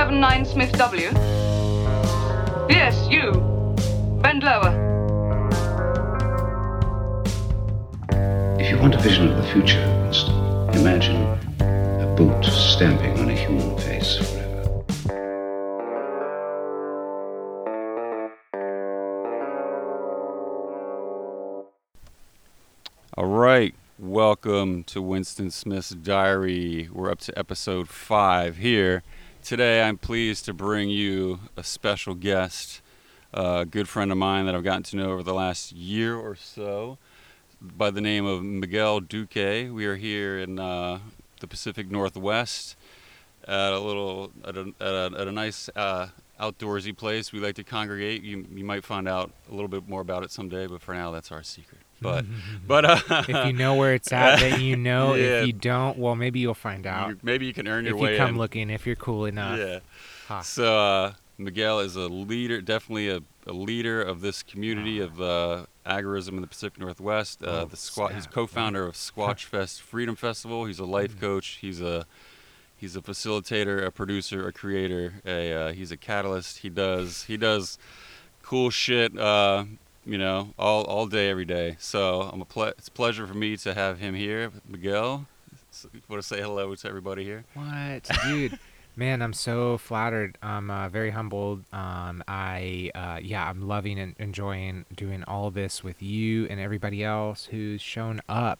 6079 Smith W? Yes, you. Bend lower. If you want a vision of the future, Winston, imagine a boot stamping on a human face forever. All right. Welcome to Winston Smith's Diary. We're up to episode five here. Today, I'm pleased to bring you a special guest, a good friend of mine that I've gotten to know over the last year or so, by the name of Miguel Duque. We are here in uh, the Pacific Northwest at a little at a, at a, at a nice uh, outdoorsy place. We like to congregate. You you might find out a little bit more about it someday, but for now, that's our secret. But but uh, if you know where it's at, then you know. Yeah. If you don't, well, maybe you'll find out. you- maybe you can earn your if way you come in. looking, if you're cool enough. Yeah. Ha. So uh, Miguel is a leader, definitely a, a leader of this community of uh, agorism in the Pacific Northwest. Uh, Oh, the squat, he's co-founder of Squatch Fest Freedom Festival. He's a life Mm. coach. He's a he's a facilitator, a producer, a creator. A uh, he's a catalyst. He does he does cool shit. Uh, you know, all all day, every day. So I'm a ple- it's a pleasure for me to have him here, Miguel. Want to say hello to everybody here? What, dude? Man, I'm so flattered. I'm uh, very humbled. Um, I, uh, yeah, I'm loving and enjoying doing all this with you and everybody else who's shown up.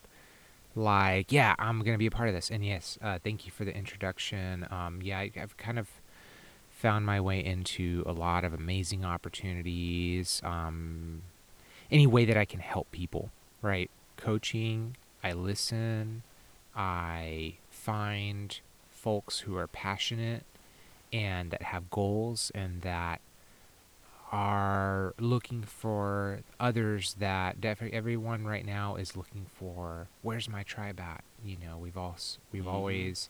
Like, yeah, I'm gonna be a part of this. And yes, uh, thank you for the introduction. Um, yeah, I, I've kind of found my way into a lot of amazing opportunities. Um, any way that I can help people, right? Coaching. I listen. I find folks who are passionate and that have goals and that are looking for others that definitely everyone right now is looking for where's my tribe at you know we've all we've Mhm. always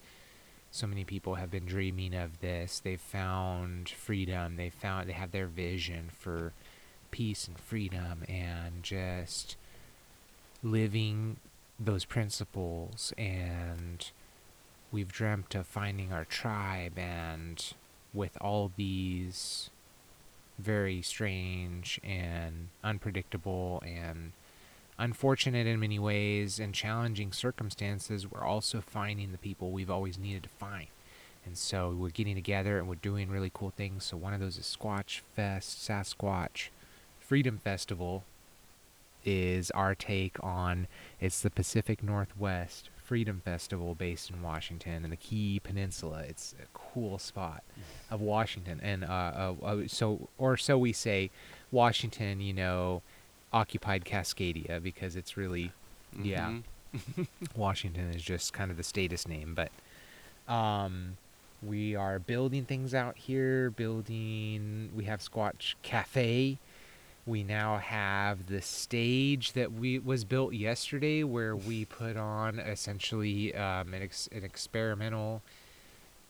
so many people have been dreaming of this they've found freedom they found they have their vision for peace and freedom and just living those principles. And we've dreamt of finding our tribe and with all these very strange and unpredictable and unfortunate in many ways and challenging circumstances we're also finding the people we've always needed to find. And so we're getting together and we're doing really cool things. So one of those is squatch fest sasquatch freedom festival is our take on it's the Pacific Northwest Freedom Festival based in Washington and the Key Peninsula. It's a cool spot of Washington, and uh, uh, uh, so or so we say, Washington. You know, occupied Cascadia because it's really, yeah, Mhm. Washington is just kind of the status name, but um, we are building things out here. Building, we have Squatch Cafe. We now have the stage that we was built yesterday, where we put on essentially um, an, ex- an experimental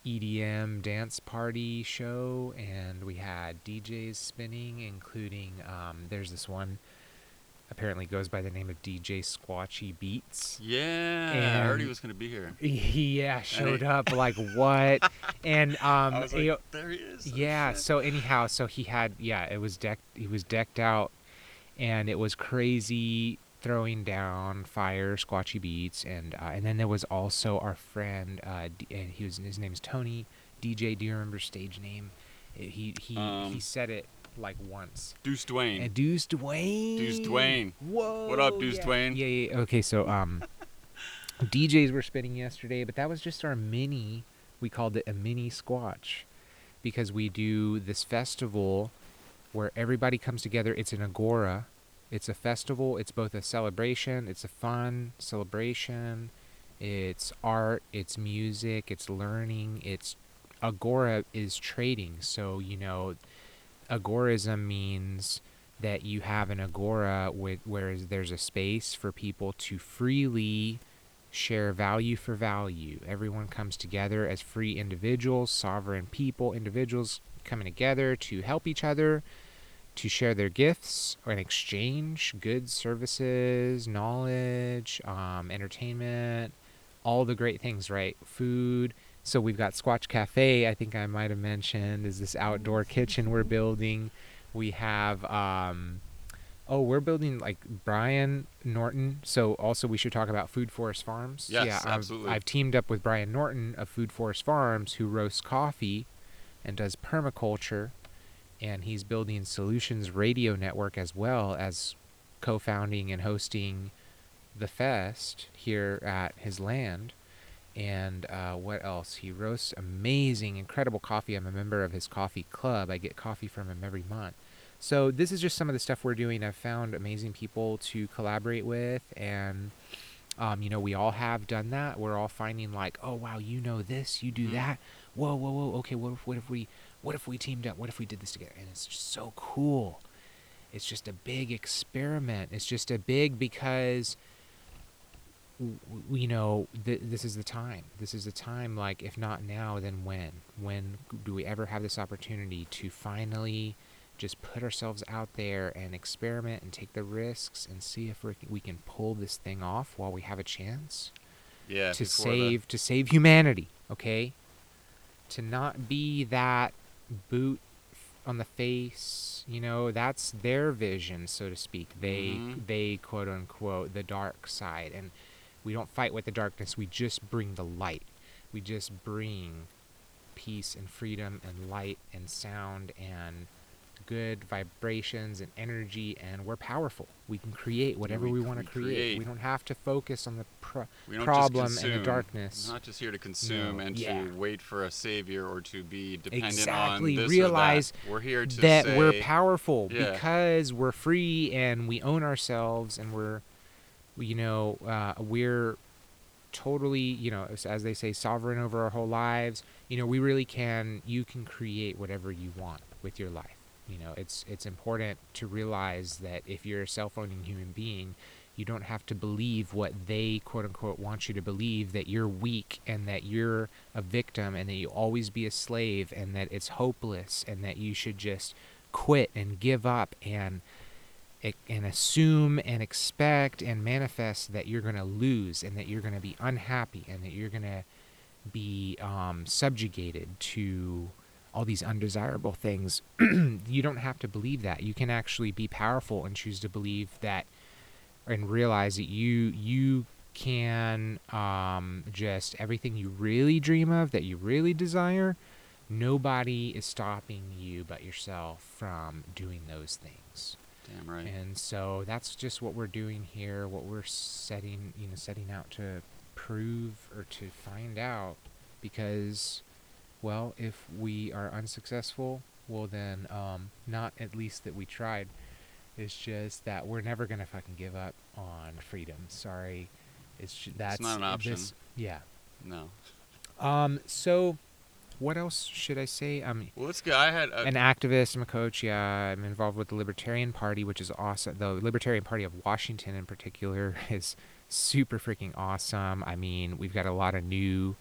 EDM dance party show, and we had DJs spinning, including um, there's this one apparently goes by the name of DJ Squatchy Beats. Yeah, I heard he was going to be here. Yeah, showed up like what? And um, I was you like, know, there he is. Yeah. So anyhow, so he had yeah, it was decked. He was decked out, and it was crazy throwing down fire, squatchy beats, and uh, and then there was also our friend, uh, D- and he was his name is Tony DJ. Do you remember stage name? He he Um, he said it like once. Deuce Dwayne. And Deuce Dwayne. Deuce Dwayne. Whoa. What up, Deuce yeah. Dwayne? Yeah, yeah. Okay, so um, DJs were spinning yesterday, but that was just our mini. We called it a mini Squatch because we do this festival where everybody comes together. It's an agora. It's a festival. It's both a celebration. It's a fun celebration, it's art, it's music, it's learning, it's agora is trading. So, you know, agorism means that you have an agora with where there's a space for people to freely share value for value. Everyone comes together as free individuals, sovereign people, individuals coming together to help each other, to share their gifts in exchange goods, services, knowledge, um, entertainment, all the great things, right? Food. So we've got Squatch Cafe, I think I might have mentioned, is this outdoor kitchen we're building. We have um, oh, we're building like Brian Norton. So also we should talk about Food Forest Farms. Yes, yeah, I've- absolutely. I've teamed up with Brian Norton of Food Forest Farms, who roasts coffee and does permaculture, and he's building Solutions Radio Network as well as co-founding and hosting the fest here at his land. And uh, what else? He roasts amazing, incredible coffee. I'm a member of his coffee club. I get coffee from him every month. So this is just some of the stuff we're doing. I've found amazing people to collaborate with, and um, you know, we all have done that. We're all finding like, oh wow, you know this, you do Mhm. that. Whoa, whoa, whoa. Okay, what if, what if we, what if we teamed up? What if we did this together? And it's just so cool. It's just a big experiment. It's just a big because you know th- this is the time. This is the time like if not now then when? When do we ever have this opportunity to finally just put ourselves out there and experiment and take the risks and see if we can, we can pull this thing off while we have a chance? Yeah. to before the- save to save humanity okay? To not be that boot on the face you know that's their vision so to speak. They Mhm. they quote unquote the dark side. And we don't fight with the darkness we just bring the light we just bring peace and freedom and light and sound and good vibrations and energy and we're powerful we can create whatever we we, want to create. create. we don't have to focus on the pro- problem and the darkness. We're not just here to consume No, and yeah. to wait for a savior or to be dependent Exactly. on this Realize or that. We're here to that say, we're powerful Yeah. because we're free and we own ourselves and we're you know uh, we're totally you know as, they say sovereign over our whole lives. You know we really can you can create whatever you want with your life. You know it's it's important to realize that if you're a self-owning human being you don't have to believe what they quote unquote want you to believe that you're weak and that you're a victim and that you always be a slave and that it's hopeless and that you should just quit and give up and and assume and expect and manifest that you're going to lose and that you're going to be unhappy and that you're going to be um, subjugated to all these undesirable things. you don't have to believe that. You can actually be powerful and choose to believe that and realize that you you can um, just everything you really dream of that you really desire nobody is stopping you but yourself from doing those things Damn right. and so that's just what we're doing here what we're setting you know setting out to prove or to find out because well if we are unsuccessful well then um, not at least that we tried it's just that we're never gonna fucking give up on freedom sorry it's that's not an option. this- yeah no. um so what else should i say um Well, let's go. I had a, an activist. I'm a coach. Yeah, I'm involved with the Libertarian Party, which is awesome. The Libertarian Party of Washington, in particular, is super freaking awesome. I mean, we've got a lot of new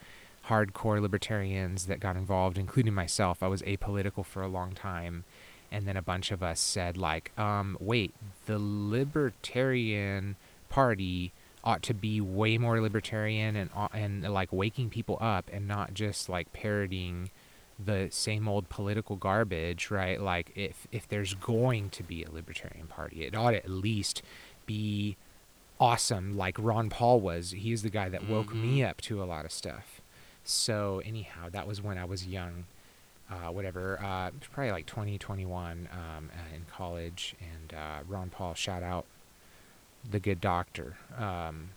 hardcore libertarians that got involved, including myself. I was apolitical for a long time, and then a bunch of us said, like, um, wait, the Libertarian Party ought to be way more libertarian and and like waking people up and not just like parroting the same old political garbage, right? Like if if there's going to be a libertarian party, it ought to at least be awesome like Ron Paul was. He's the guy that woke me up to a lot of stuff. So anyhow, that was when I was young. Uh, whatever, uh, probably like 20, um, uh, in college, and uh, Ron Paul, shout out the good doctor um,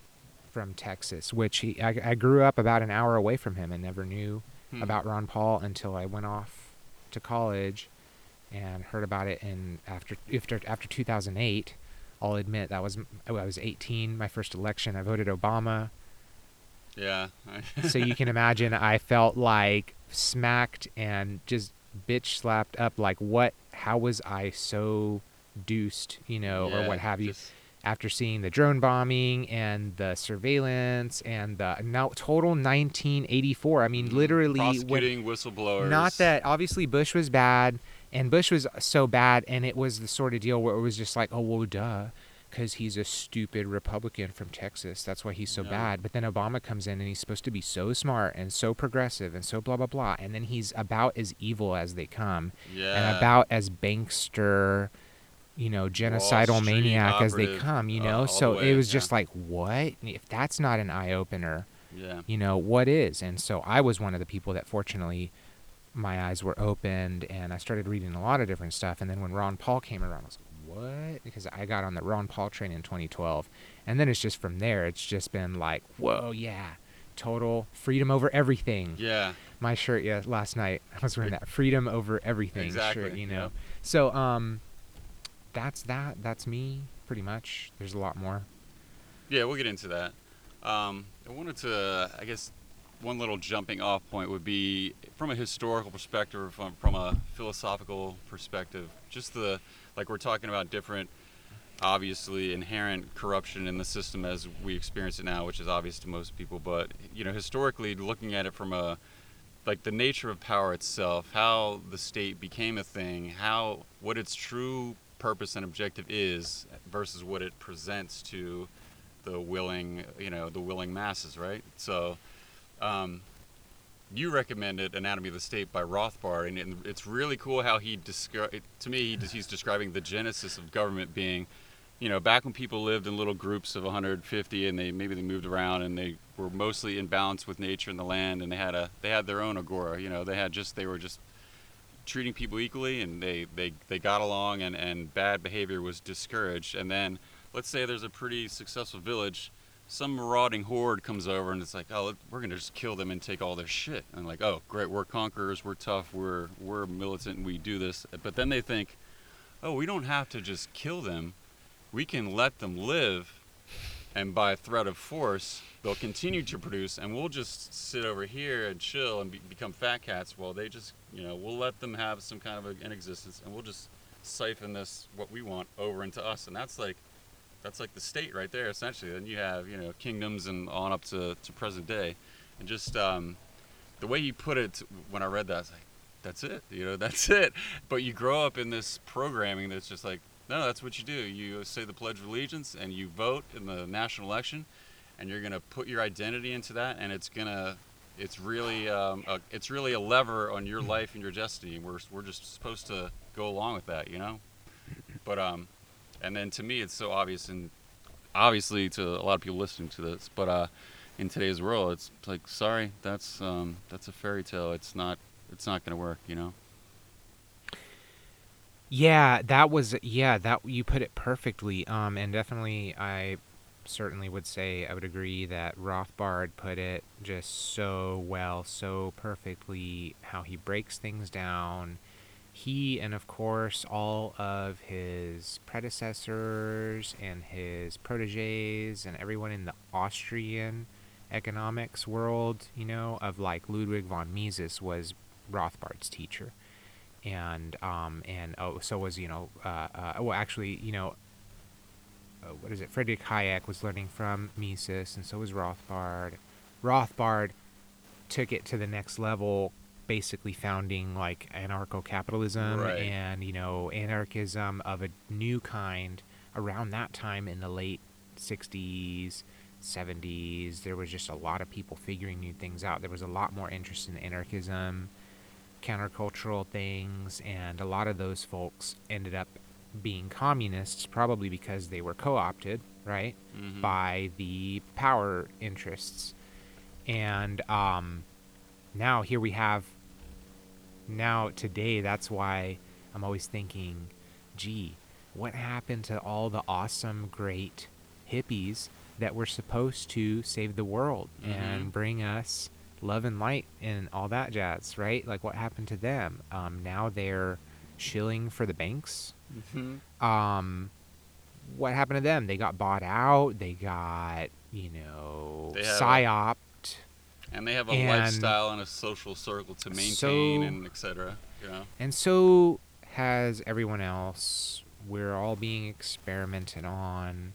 from Texas, which he I, I grew up about an hour away from him and never knew Hmm. about Ron Paul until I went off to college and heard about it. And after after after 2008, I'll admit that was I was 18, my first election. I voted Obama. Yeah. so you can imagine I felt like smacked and just bitch slapped up like what how was I so deuced, you know, or what have you just- after seeing the drone bombing and the surveillance and the now total 1984. I mean literally when Mm-hmm. prosecuting whistleblowers. not that obviously Bush was bad, and Bush was so bad, and it was the sort of deal where it was just like, oh well, duh, because he's a stupid Republican from Texas. That's why he's so Yeah. bad. But then Obama comes in, and he's supposed to be so smart and so progressive and so blah blah blah, and then he's about as evil as they come, Yeah. and about as bankster. You know, genocidal Street maniac as they come. You uh, know, all so way, it was yeah. just like, what? If that's not an eye opener, Yeah. you know what is and so i was one of the people that fortunately my eyes were opened and i started reading a lot of different stuff and then when ron paul came around i was like what because i got on the ron paul train in 2012 and then it's just from there it's just been like whoa yeah total freedom over everything Yeah. my shirt yeah last night i was wearing that freedom over everything shirt Exactly, you yeah. know so um that's that that's me pretty much there's a lot more Yeah, we'll get into that. Um, I wanted to, I guess, one little jumping off point would be from a historical perspective, from, from a philosophical perspective, just the, like we're talking about different, obviously inherent corruption in the system as we experience it now, which is obvious to most people, but, you know, historically looking at it from a, like the nature of power itself, how the state became a thing, how, what its true purpose and objective is versus what it presents to the willing, you know, the willing masses, right? So, um, you recommended Anatomy of the State by Rothbard, and it- it's really cool how he descri- To me, he, he's describing the genesis of government being, you know, back when people lived in little groups of 150, and they maybe they moved around, and they were mostly in balance with nature and the land, and they had a they had their own agora. You know, they had just they were just treating people equally and they, they, they got along and, and bad behavior was discouraged. And then let's say there's a pretty successful village some marauding horde comes over and it's like oh we're going to just kill them and take all their shit. And like oh great we're conquerors we're tough we're we're militant and we do this. But then they think oh we don't have to just kill them. We can let them live and by threat of force they'll continue to produce and we'll just sit over here and chill and be, become fat cats while they just you know we'll let them have some kind of a, an existence and we'll just siphon this what we want over into us and that's like that's like the state right there essentially. Then you have you know kingdoms and on up to, to present day. And just um, the way he put it when i read that i was like that's it you know that's it. But you grow up in this programming that's just like no that's what you do. You say the pledge of allegiance and you vote in the national election and you're going to put your identity into that and it's going to it's really um, a, it's really a lever on your life and your destiny we're, we're just supposed to go along with that you know? But um and then to me it's so obvious and obviously to a lot of people listening to this but uh in today's world it's like sorry that's um that's a fairy tale. It's not it's not going to work you know Yeah, that was yeah, that you put it perfectly. Um and definitely I certainly would say I would agree that Rothbard put it just so well, so perfectly how he breaks things down. He and of course all of his predecessors and his proteges and everyone in the Austrian economics world, you know, of like Ludwig von Mises was Rothbard's teacher and um and oh so was you know uh, uh well actually you know uh, what is it? Friedrich Hayek was learning from Mises and so was Rothbard. Rothbard took it to the next level basically founding like anarcho-capitalism Right. and you know anarchism of a new kind around that time in the late 60s 70s there was just a lot of people figuring new things out. There was a lot more interest in anarchism countercultural things, and a lot of those folks ended up being communists probably because they were co-opted, right, Mhm. by the power interests. And um, now here we have. Now today, that's why I'm always thinking, gee, what happened to all the awesome, great hippies that were supposed to save the world Mhm. and bring us love and light and all that jazz, right? Like what happened to them? Um, now they're shilling for the banks. Mhm. Um, what happened to them? They got bought out. They got you know They have a- psyoped. And they have a And lifestyle and a social circle to maintain so- and etc. You know. And so has everyone else. We're all being experimented on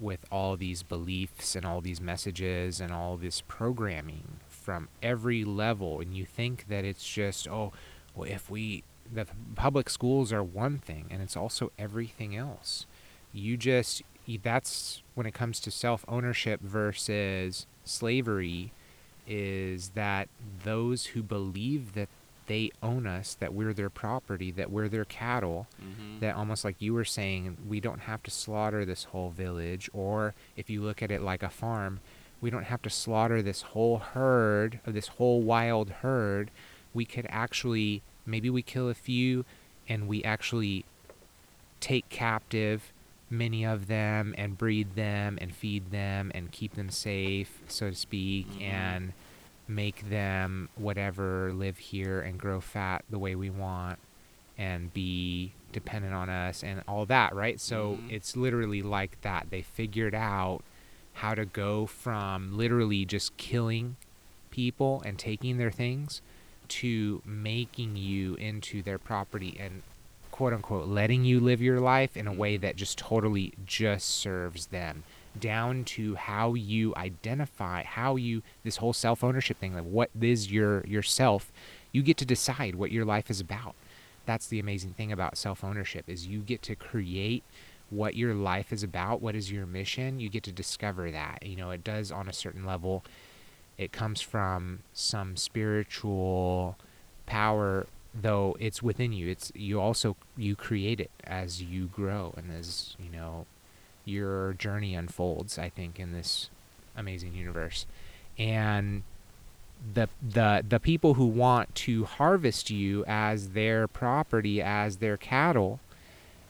with all these beliefs and all these messages and all this programming from every level. And you think that it's just, oh, well, if we, the public schools are one thing and it's also everything else. You just, that's when it comes to self ownership versus slavery, is that those who believe that they own us, that we're their property, that we're their cattle, hmm that almost like you were saying, we don't have to slaughter this whole village, or if you look at it like a farm, we don't have to slaughter this whole herd, of this whole wild herd. We could actually, maybe we kill a few and we actually take captive many of them and breed them and feed them and keep them safe, so to speak, Mhm. and make them whatever live here and grow fat the way we want and be dependent on us and all that, right? So Mhm. it's literally like that. They figured out how to go from literally just killing people and taking their things to making you into their property and quote unquote letting you live your life in a way that just totally just serves them. Down to how you identify how you this whole self-ownership thing like what is your yourself you get to decide what your life is about. That's the amazing thing about self-ownership is you get to create what your life is about what is your mission you get to discover that. You know it does on a certain level it comes from some spiritual power though it's within you. It's you also you create it as you grow and as you know your journey unfolds i think in this amazing universe. And the the the people who want to harvest you as their property as their cattle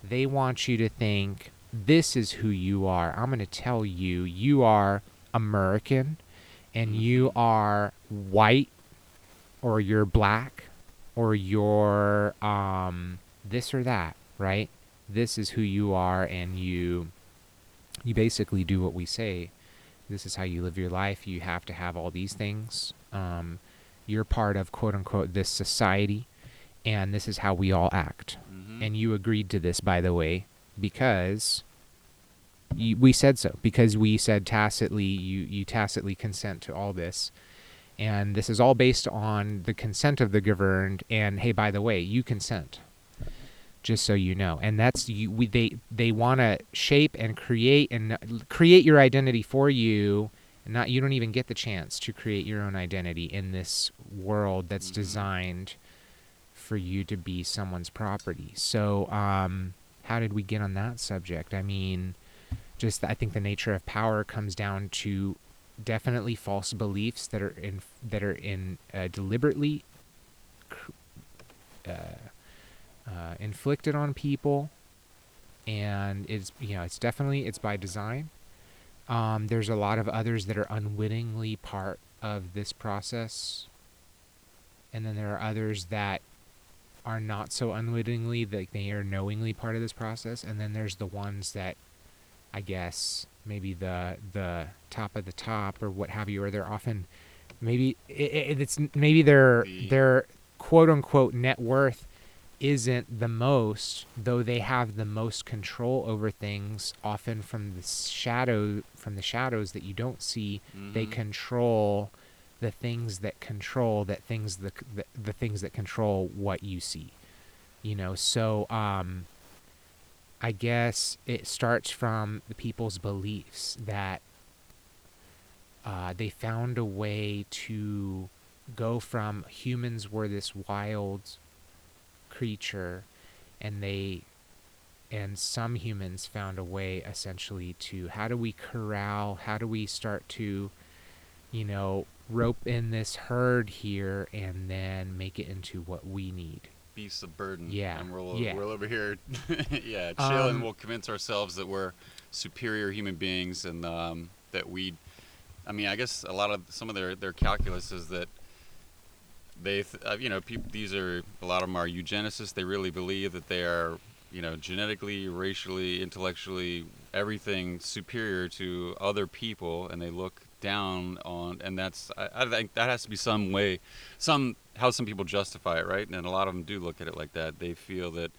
they want you to think this is who you are i'm going to tell you you are american and you are white or you're black or you're um, this or that, right? This is who you are, and you you basically do what we say. This is how you live your life. You have to have all these things. Um, you're part of quote unquote this society, and this is how we all act. hmm And you agreed to this, by the way, because you, we said so. Because we said tacitly, you you tacitly consent to all this. And this is all based on the consent of the governed. And hey by the way you consent. Just so you know. And that's you we, they they want to shape and create and create your identity for you. And not you don't even get the chance to create your own identity in this world that's Mhm. designed for you to be someone's property. So um how did we get on that subject? I mean just i think the nature of power comes down to definitely false beliefs that are in that are in uh, deliberately uh, uh, inflicted on people. And it's you know it's definitely it's by design. Um, there's a lot of others that are unwittingly part of this process. And then there are others that are not so unwittingly that they are knowingly part of this process and then there's the ones that I guess maybe the the top of the top or what have you, or they're often maybe it, it's maybe their their quote unquote net worth isn't the most, though they have the most control over things. Often from the shadow from the shadows that you don't see, they Mhm. control the things that control that things the, the the things that control what you see. You know, so um I guess it starts from the people's beliefs that uh, they found a way to go from humans were this wild creature, and they and some humans found a way essentially to how do we corral, how do we start to, you know, rope in this herd here and then make it into what we need. beasts of burden. Yeah, And we'll, yeah. we'll over here, yeah, chill, and Um, we'll convince ourselves that we're superior human beings and um, that we. I mean, I guess a lot of some of their their calculus is that they, th- uh, you know, peop these are a lot of them are eugenicists. They really believe that they are, you know, genetically, racially, intellectually, everything superior to other people, and they look down on, and that's I, I think that has to be some way, some how some people justify it, right? And a lot of them do look at it like that. They feel that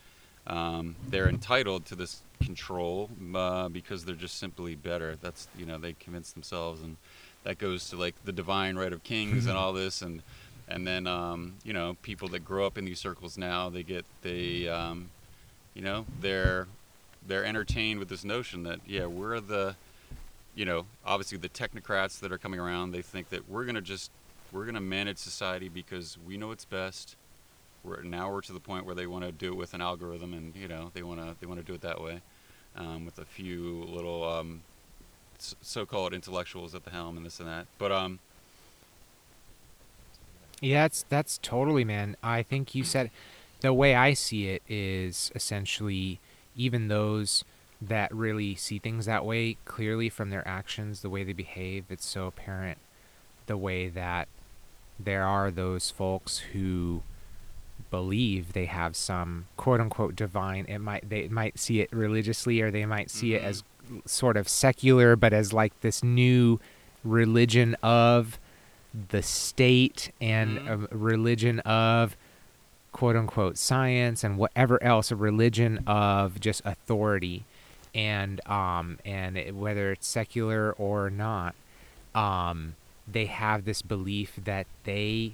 um, they're entitled to this control uh, because they're just simply better. That's you know they convince themselves, and that goes to like the divine right of kings and all this, and and then um, you know people that grow up in these circles now they get they um, you know they're they're entertained with this notion that yeah we're the you know obviously the technocrats that are coming around they think that we're gonna just we're gonna manage society because we know it's best we're now we're to the point where they want to do it with an algorithm and you know they want to they want to do it that way um, with a few little um, so-called intellectuals at the helm and this and that but um Yeah, that's that's totally, man. I think you said the way I see it is essentially even those that really see things that way clearly from their actions, the way they behave, it's so apparent the way that there are those folks who believe they have some quote unquote divine it might they might see it religiously or they might see it Mhm. as sort of secular but as like this new religion of the state and Mhm. a religion of quote unquote science and whatever else a religion of just authority and um and it, whether it's secular or not um they have this belief that they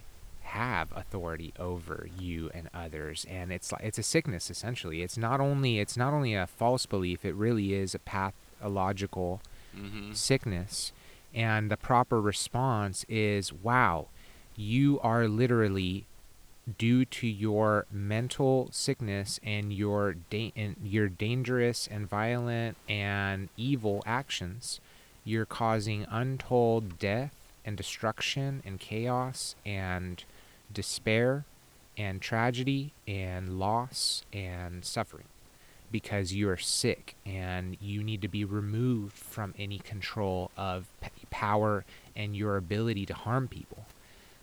have authority over you and others. And it's like it's a sickness essentially. It's not only it's not only a false belief it really is a pathological mhm. sickness. And the proper response is wow you are literally due to your mental sickness and your da- and your dangerous and violent and evil actions you're causing untold death and destruction and chaos and despair and tragedy and loss and suffering because you are sick and you need to be removed from any control of power and your ability to harm people.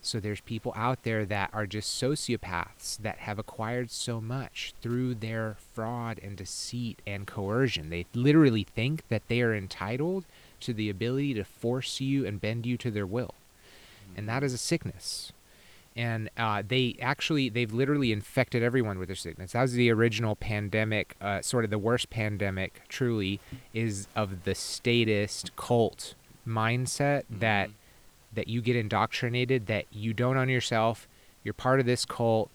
So there's people out there that are just sociopaths that have acquired so much through their fraud and deceit and coercion. They literally think that they are entitled to the ability to force you and bend you to their will. And that is a sickness and uh, they actually they've literally infected everyone with their sickness. That was the original pandemic, uh, sort of the worst pandemic. Truly, is of the statist cult mindset that that you get indoctrinated, that you don't own yourself, you're part of this cult,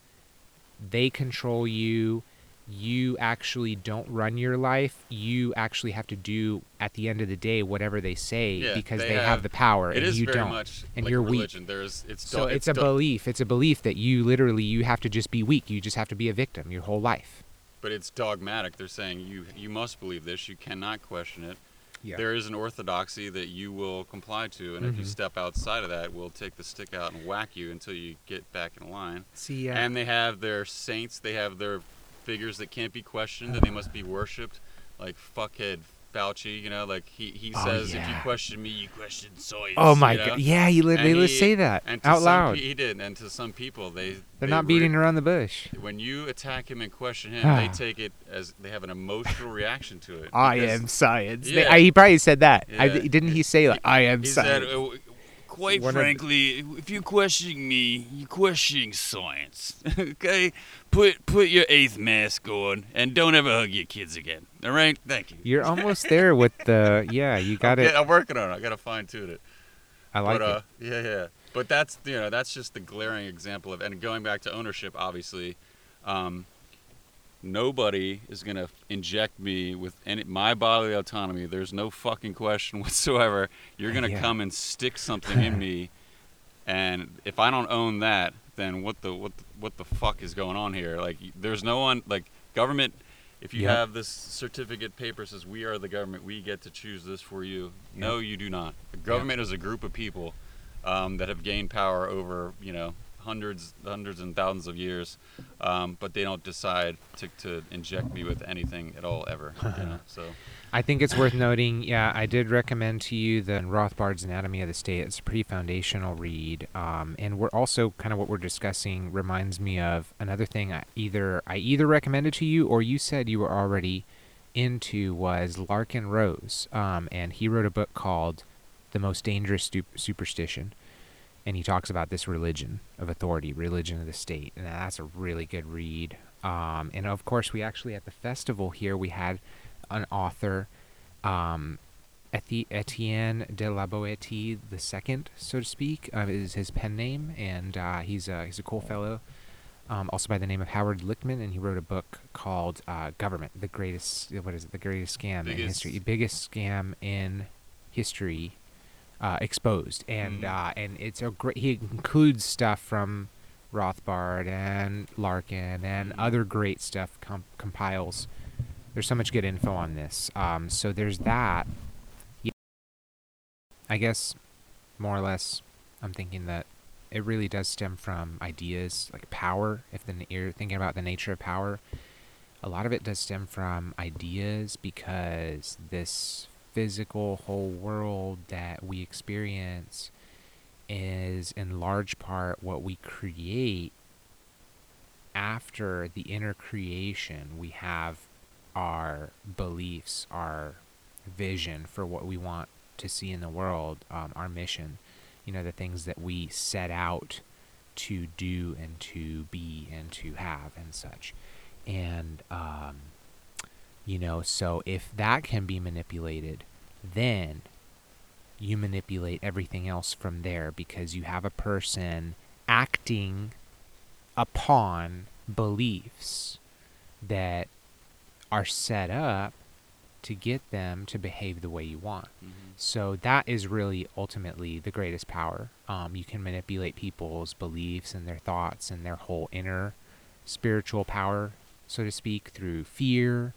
they control you. You actually don't run your life. You actually have to do at the end of the day whatever they say Yeah, because they they, have, have- the power It and is you very don't. much and like you're a weak. religion. There's it's So do- it's, a belief. It's a belief that you literally you have to just be weak. You just have to be a victim your whole life. but it's dogmatic. They're saying you you must believe this. You cannot question it. Yeah. There is an orthodoxy that you will comply to, and if you Mhm. step outside of that, we'll take the stick out and whack you until you get back in line. See, And they have their saints. They have their figures that can't be questioned, and they must be worshipped, like fuckhead Fauci. You know, like he he Oh, says, if you question me, you question science. oh my you know? god, yeah, he literally he- say that And out loud. pe- he did, and to some people, they They're they not re- beating around the bush. when you attack him and question him, they take it as they have an emotional reaction to it. I am science. They- Yeah. I, he probably said that. I, Yeah. didn't he say like I am He science? said, uh, quite One of the- frankly, if you're questioning me, you're questioning science. okay, put put your eighth mask on and don't ever hug your kids again. All right, thank you. You're almost there with the yeah. You got I'm, it. I'm working on it. I gotta fine tune it. I like but, it. uh, Yeah, yeah. But that's you know that's just the glaring example of and going back to ownership. Obviously, um, nobody is gonna inject me with any my bodily autonomy. There's no fucking question whatsoever. You're gonna Yeah. come and stick something in me, and if I don't own that, then what the what the, what the fuck is going on here? Like, there's no one like government. If you Yep. have this certificate paper says we are the government, we get to choose this for you. No, you do not. The government is a group of people um, that have gained power over you know hundreds, hundreds and thousands of years, um, but they don't decide to, to inject me with anything at all ever. You know? So I think it's worth noting. Yeah, I did recommend to you the Rothbard's Anatomy of the State. It's a pretty foundational read, um, and we're also kind of what we're discussing reminds me of another thing. I either I either recommended to you or you said you were already into was Larken Rose, um, and he wrote a book called the most dangerous stu- superstition. And he talks about this religion of authority, religion of the state, and that's a really good read. Um, and of course, we actually at the festival here we had an author, um, Etienne de la Boétie the second, so to speak, uh, is his pen name, and uh, he's a he's a cool fellow. Um, also by the name of Howard Lichtman, and he wrote a book called uh, "Government: The Greatest What is it? The Greatest Scam in Biggest- History, Biggest Scam in History." Uh, exposed and Mhm. uh, and it's a great. He includes stuff from Rothbard and Larken and Mhm. other great stuff. Com- compiles. There's so much good info on this. Um, so there's that. Yeah. I guess more or less, I'm thinking that it really does stem from ideas like power. If the, you're thinking about the nature of power, a lot of it does stem from ideas because this physical whole world that we experience is in large part what we create after the inner creation. We have our beliefs our vision for what we want to see in the world um, our mission you know the things that we set out to do and to be and to have and such. And um, you know so if that can be manipulated then you manipulate everything else from there because you have a person acting upon beliefs that are set up to get them to behave the way you want. So that is really ultimately the greatest power. Um, you can manipulate people's beliefs and their thoughts and their whole inner spiritual power, so to speak, through fear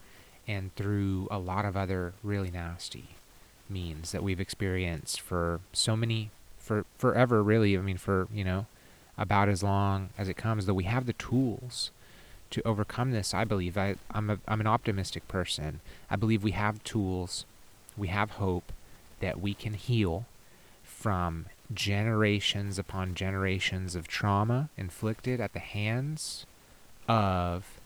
and through a lot of other really nasty means that we've experienced for so many, for forever, really. I mean, for, you know, about as long as it comes, though we have the tools to overcome this, I believe. I, I'm, a, I'm an optimistic person. I believe we have tools, we have hope that we can heal from generations upon generations of trauma inflicted at the hands of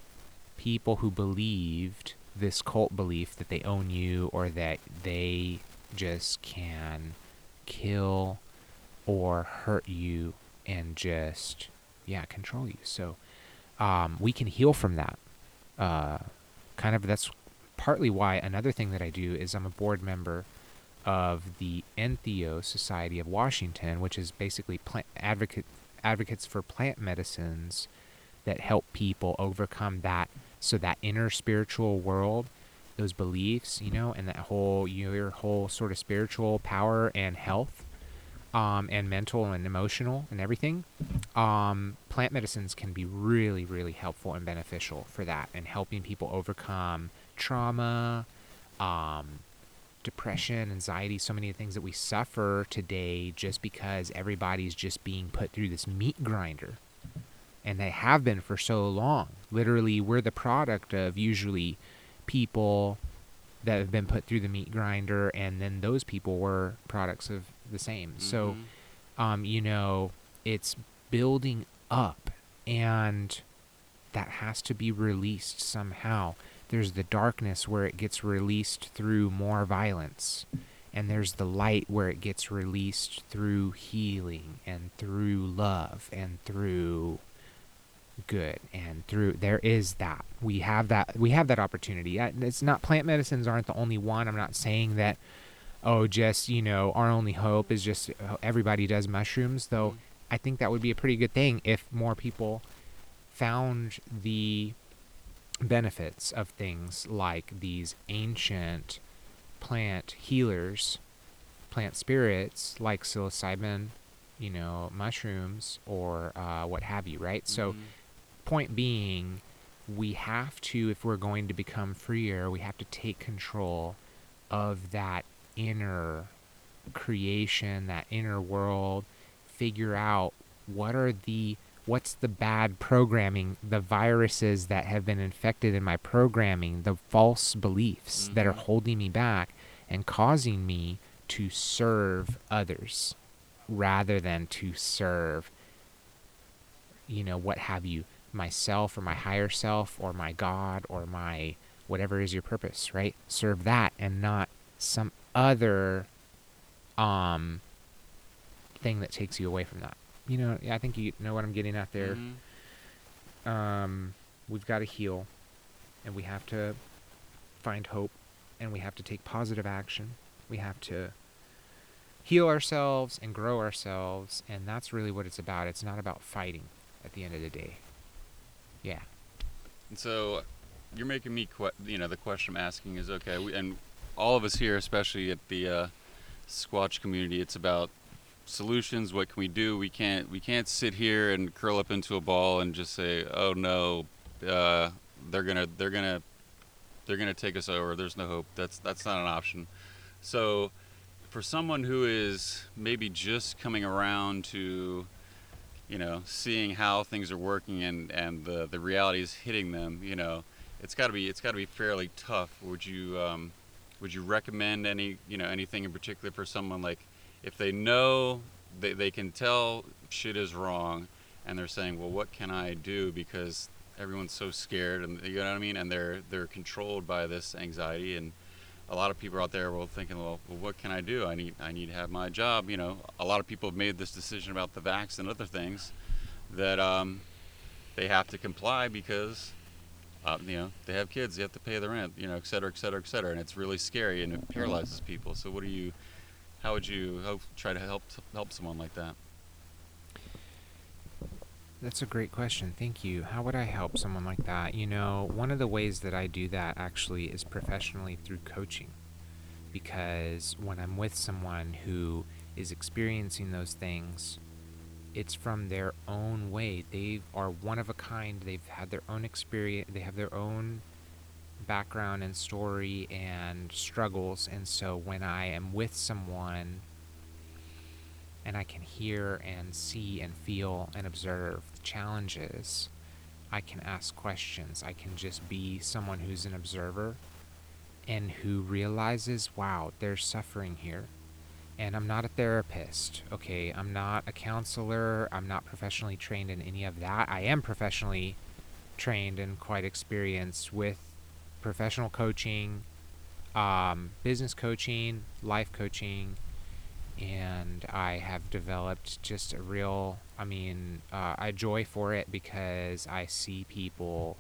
people who believed this cult belief that they own you or that they just can kill or hurt you and just yeah control you. So um, we can heal from that. Uh, kind of that's partly why another thing that i do is i'm a board member of the entheo society of washington which is basically plant advocate advocates for plant medicines that help people overcome that so that inner spiritual world those beliefs you know and that whole your whole sort of spiritual power and health um, and mental and emotional and everything um, plant medicines can be really really helpful and beneficial for that and helping people overcome trauma um, depression anxiety so many of the things that we suffer today just because everybody's just being put through this meat grinder and they have been for so long. Literally, we're the product of usually people that have been put through the meat grinder, and then those people were products of the same. So, um, you know, it's building up, and that has to be released somehow. There's the darkness where it gets released through more violence. And there's the light where it gets released through healing and through love and through good. And through there is that. We have that we have that opportunity. It's not plant medicines aren't the only one. I'm not saying that oh just you know our only hope is just uh, everybody does mushrooms though i think that would be a pretty good thing if more people found the benefits of things like these ancient plant healers plant spirits like psilocybin you know mushrooms or uh, what have you right? So point being we have to if we're going to become freer we have to take control of that inner creation that inner world figure out what are the what's the bad programming the viruses that have been infected in my programming the false beliefs that are Mhm. holding me back and causing me to serve others rather than to serve you know what have you myself or my higher self or my god or my whatever is your purpose right serve that and not some other um thing that takes you away from that. You know, I think you know what I'm getting at there. Mhm. Um, we've got to heal, and we have to find hope, and we have to take positive action. We have to heal ourselves and grow ourselves, and that's really what it's about. It's not about fighting at the end of the day. Yeah. And so you're making me, que- you know, the question I'm asking is okay, we, and all of us here, especially at the uh, Squatch community, it's about solutions. What can we do? We can't we can't sit here and curl up into a ball and just say, oh no, uh, they're gonna they're gonna they're gonna take us over. There's no hope. That's that's not an option. So for someone who is maybe just coming around to you know, seeing how things are working and and the the reality is hitting them, you know, it's got to be it's got to be fairly tough. Would you um, would you recommend any you know anything in particular for someone like if they know they they can tell shit is wrong and they're saying, well, what can I do because everyone's so scared and you know what I mean, and they're they're controlled by this anxiety and a lot of people out there will thinking, well, well, what can I do? I need, I need to have my job. You know, a lot of people have made this decision about the vax and other things that um, they have to comply because, uh, you know, they have kids, they have to pay the rent, you know, et cetera, et cetera, et cetera, and it's really scary and it paralyzes people. So, what do you, how would you hope, try to help help someone like that? That's a great question. Thank you. How would I help someone like that? You know, one of the ways that I do that actually is professionally through coaching. Because when I'm with someone who is experiencing those things, it's from their own way. They are one of a kind. They've had their own experience, they have their own background and story and struggles. And so when I am with someone and I can hear and see and feel and observe the challenges. I can ask questions. I can just be someone who's an observer and who realizes, wow, there's suffering here. And I'm not a therapist, okay? I'm not a counselor. I'm not professionally trained in any of that. I am professionally trained and quite experienced with professional coaching, um, business coaching, life coaching, and I have developed just a real, I mean, uh, I joy for it because I see people,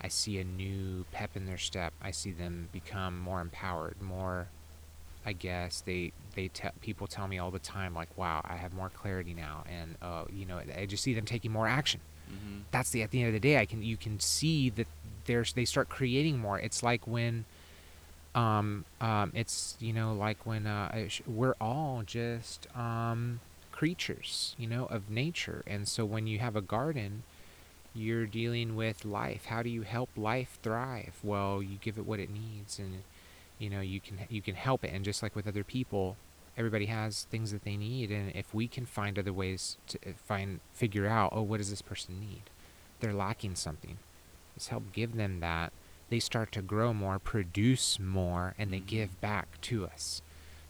I see a new pep in their step. I see them become more empowered, more, I guess they they te- people tell me all the time like, wow, I have more clarity now, and uh, you know, I just see them taking more action. Mm-hmm. That's the at the end of the day, I can you can see that there's they start creating more. It's like when um, um, it's you know like when uh, we're all just um, creatures you know of nature. And so when you have a garden you're dealing with life. How do you help life thrive? Well you give it what it needs and you know you can you can help it. And just like with other people everybody has things that they need. And if we can find other ways to uh, find figure out oh what does this person need? They're lacking something. Let's help give them that they start to grow more, produce more, and they Mhm. give back to us.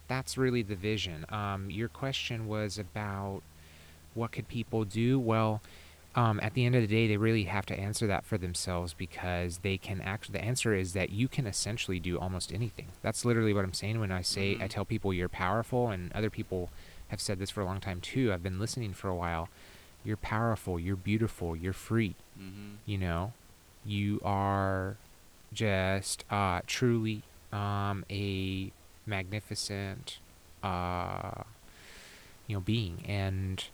That's really the vision. Um, your question was about what could people do? Well, um, at the end of the day, they really have to answer that for themselves because they can actually. The answer is that you can essentially do almost anything. That's literally what I'm saying when I say I Mhm. tell people you're powerful, and other people have said this for a long time too. I've been listening for a while. You're powerful. You're beautiful. You're free Mm-hmm. you know you are just uh, truly um, a magnificent uh, you know being. And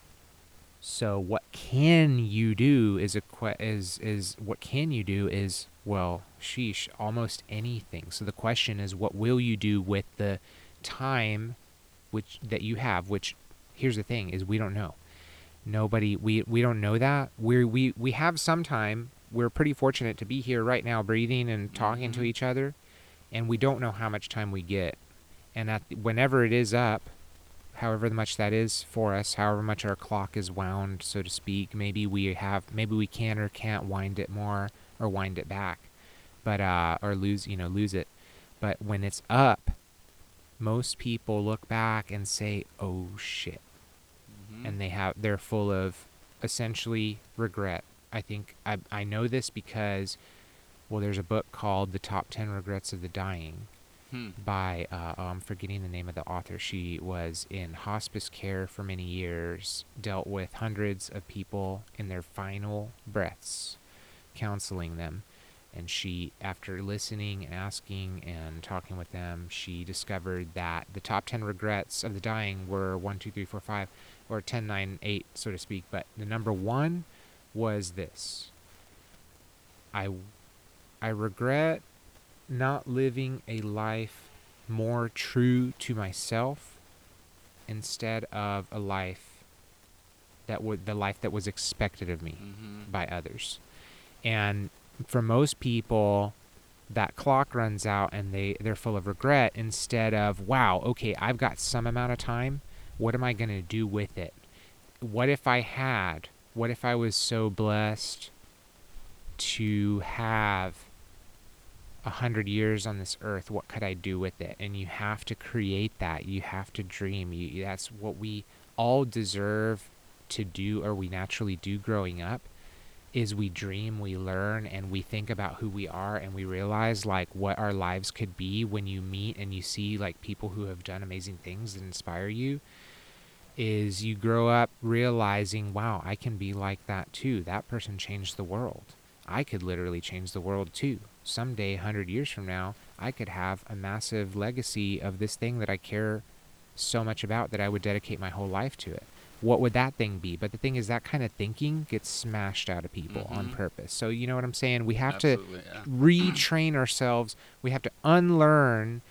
so what can you do is a que- is is what can you do is well sheesh almost anything. So the question is what will you do with the time which that you have? Which here's the thing is we don't know. Nobody we we don't know that. We we we have some time we're pretty fortunate to be here right now breathing and talking to Mhm. each other and we don't know how much time we get and at whenever it is up however much that is for us however much our clock is wound so to speak maybe we have maybe we can or can't wind it more or wind it back but uh or lose you know lose it but when it's up most people look back and say oh shit Mm-hmm. and they have they're full of essentially regret. I think I I know this because well there's a book called The Top 10 Regrets of the Dying Hmm. by uh, oh, I'm forgetting the name of the author. She was in hospice care for many years, dealt with hundreds of people in their final breaths, counseling them. And she, after listening and asking and talking with them, she discovered that the top 10 regrets of the dying were 1, 2, 3, 4, 5, or 10, 9, 8, so to speak. But the number one was this I, I regret not living a life more true to myself instead of a life that would the life that was expected of me Mm-hmm. by others. And for most people that clock runs out and they they're full of regret instead of wow, okay, I've got some amount of time. What am I going to do with it? What if I had? What if I was so blessed to have a hundred years on this earth, what could I do with it? And you have to create that. You have to dream. You, that's what we all deserve to do, or we naturally do growing up. Is we dream, we learn, and we think about who we are, and we realize like what our lives could be when you meet and you see like people who have done amazing things that inspire you. Is you grow up realizing, wow, I can be like that too. That person changed the world. I could literally change the world too. Someday, 100 years from now, I could have a massive legacy of this thing that I care so much about that I would dedicate my whole life to it. What would that thing be? But the thing is, that kind of thinking gets smashed out of people on Mhm. purpose. So, you know what I'm saying? We have Absolutely, to yeah. retrain ourselves. We have to unlearn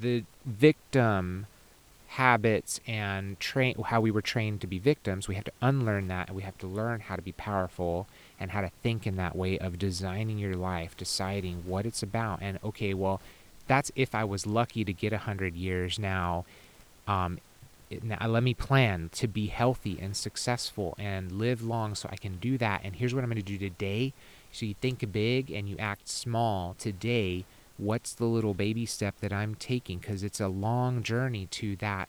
the victim habits and train how we were trained to be victims. We have to unlearn that and we have to learn how to be powerful and how to think in that way of designing your life, deciding what it's about. And okay, well, that's if I was lucky to get a hundred years now. Um, now let me plan to be healthy and successful and live long so I can do that. And here's what I'm going to do today. So you think big and you act small today. What's the little baby step that I'm taking? Because it's a long journey to that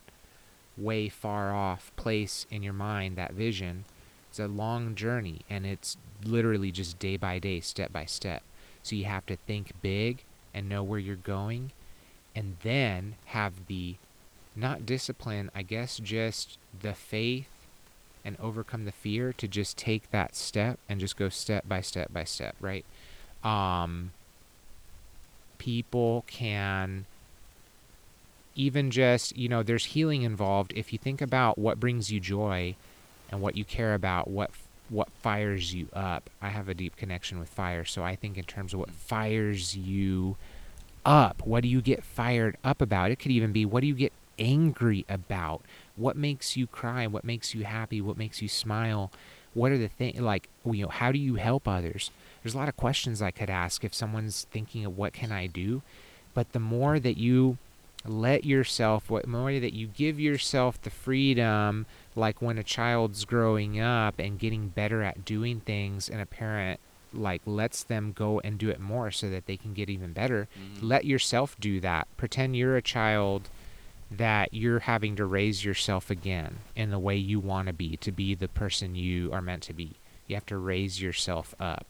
way far off place in your mind, that vision. It's a long journey and it's literally just day by day, step by step. So you have to think big and know where you're going and then have the not discipline, I guess just the faith and overcome the fear to just take that step and just go step by step by step, right? Um people can even just, you know, there's healing involved if you think about what brings you joy and what you care about, what what fires you up. I have a deep connection with fire, so I think in terms of what fires you up. What do you get fired up about? It could even be what do you get angry about? What makes you cry? What makes you happy? What makes you smile? What are the things like you know, how do you help others? There's a lot of questions I could ask if someone's thinking of what can I do? But the more that you let yourself what more that you give yourself the freedom like when a child's growing up and getting better at doing things and a parent like lets them go and do it more so that they can get even better Mm-hmm. let yourself do that pretend you're a child that you're having to raise yourself again in the way you want to be to be the person you are meant to be you have to raise yourself up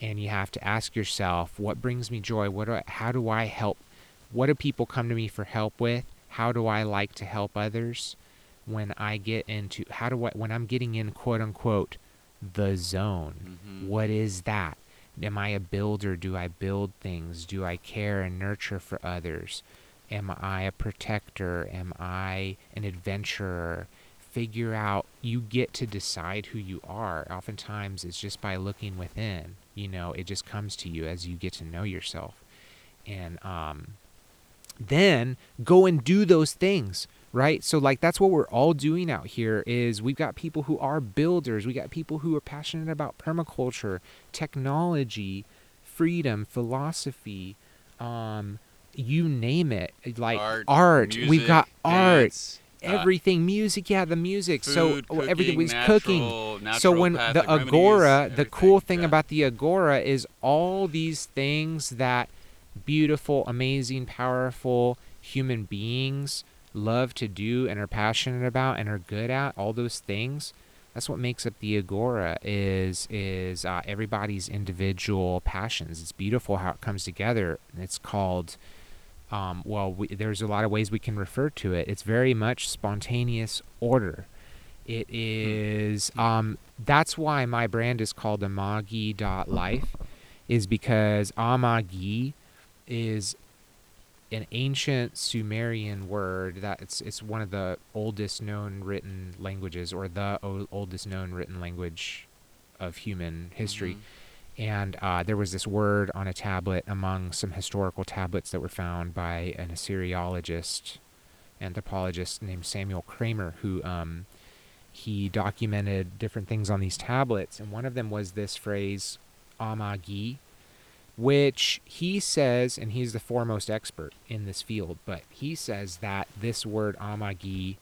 and you have to ask yourself what brings me joy? What do I, how do i help? What do people come to me for help with? How do i like to help others when i get into how do i when i'm getting in quote unquote the zone? Mhm. what is that? Am i a builder? Do i build things? Do i care and nurture for others? Am i a protector? Am i an adventurer? Figure out you get to decide who you are. Oftentimes it's just by looking within you know it just comes to you as you get to know yourself. And um then go and do those things right? So like that's what we're all doing out here is we've got people who are builders. We got people who are passionate about permaculture technology freedom philosophy um you name it. Like art, we've music, got art dance, uh, everything music yeah the music. Food, so everything was natural- cooking so when the agora the cool thing yeah. about the agora is all these things that beautiful amazing powerful human beings love to do and are passionate about and are good at all those things that's what makes up the agora is is uh, everybody's individual passions. It's beautiful how it comes together. And it's called Um, well, we, there's a lot of ways we can refer to it. It's very much spontaneous order. It is. Um, that's why my brand is called Amagi.life, is because Amagi is an ancient Sumerian word that it's it's one of the oldest known written languages, or the oldest known written language of human history. And uh, there was this word on a tablet among some historical tablets that were found by an Assyriologist, anthropologist named Samuel Kramer, who um, he documented different things on these tablets. And one of them was this phrase, Amagi, which he says, and he's the foremost expert in this field, but he says that this word Amagi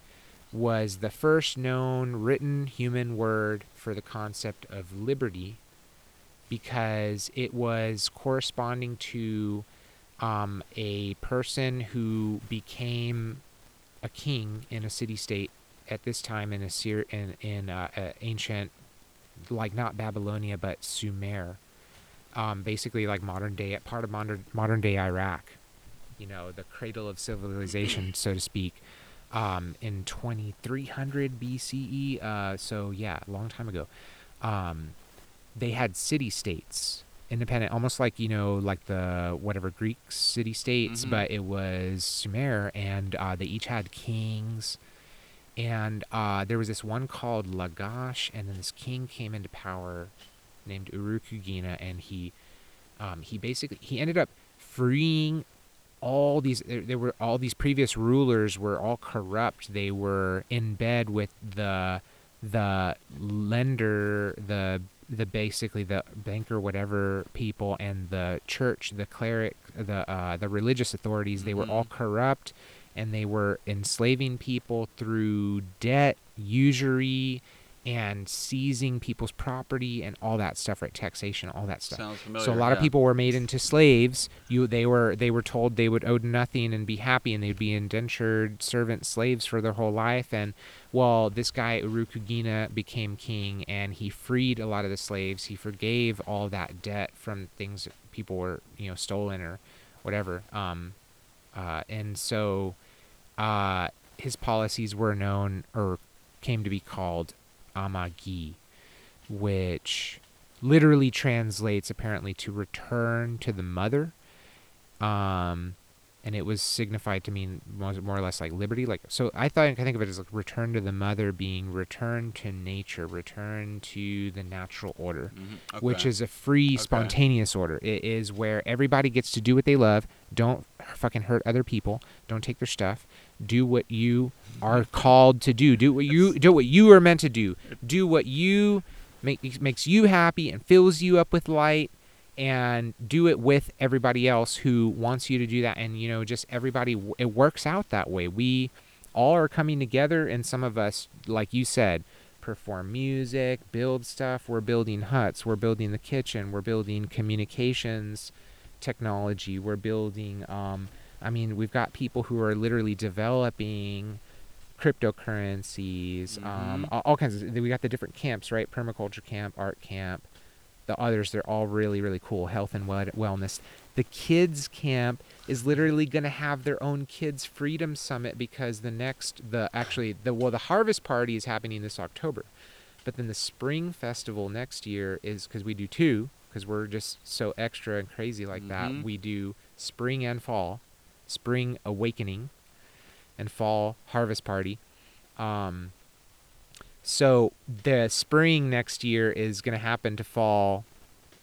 was the first known written human word for the concept of liberty because it was corresponding to um, a person who became a king in a city state at this time in Assyria in in uh, uh, ancient like not Babylonia but Sumer. Um, basically like modern day part of modern modern day Iraq you know the cradle of civilization so to speak um, in 2300 BCE uh, so yeah a long time ago. Um, they had city states independent almost like you know like the whatever greek city states Mhm. but it was sumer and uh, they each had kings and uh, there was this one called lagash and then this king came into power named urukugina and he um, he basically he ended up freeing all these there, there were all these previous rulers were all corrupt they were in bed with the the lender the the basically the banker whatever people and the church the cleric the uh, the religious authorities they were all corrupt and they were enslaving people through debt usury and seizing people's property and all that stuff right taxation all that stuff Sounds familiar. so a lot of people were made into slaves. You they were they were told they would owe nothing and be happy and they'd be indentured servant slaves for their whole life. And well, this guy Urukugina became king and he freed a lot of the slaves. He forgave all that debt from things that people were you know stolen or whatever. Um, uh, and so uh, his policies were known or came to be called Amagi, which literally translates apparently to return to the mother. Um, and it was signified to mean more, or less like liberty. Like so, I thought I think of it as like return to the mother being return to nature, return to the natural order Mhm, which is a free, Okay. spontaneous order. It is where everybody gets to do what they love. Don't fucking hurt other people. Don't take their stuff. Do what you are called to do. Do what you do what you are meant to do. Do what you make makes you happy and fills you up with light. And do it with everybody else who wants you to do that. And you know, just everybody. It works out that way. We all are coming together, and some of us, like you said, perform music, build stuff. We're building huts. We're building the kitchen. We're building communications technology. We're building. Um, I mean, we've got people who are literally developing cryptocurrencies, um, Mhm. all, all kinds of. We got the different camps, right? Permaculture camp, art camp. The others, they're all really, really cool. Health and wellness. The kids camp is literally going to have their own kids freedom summit because the next, the actually, the well, the harvest party is happening this October, but then the spring festival next year is because we do two because we're just so extra and crazy like Mhm. that. We do spring and fall, spring awakening, and fall harvest party. Um, so the spring next year is going to happen to fall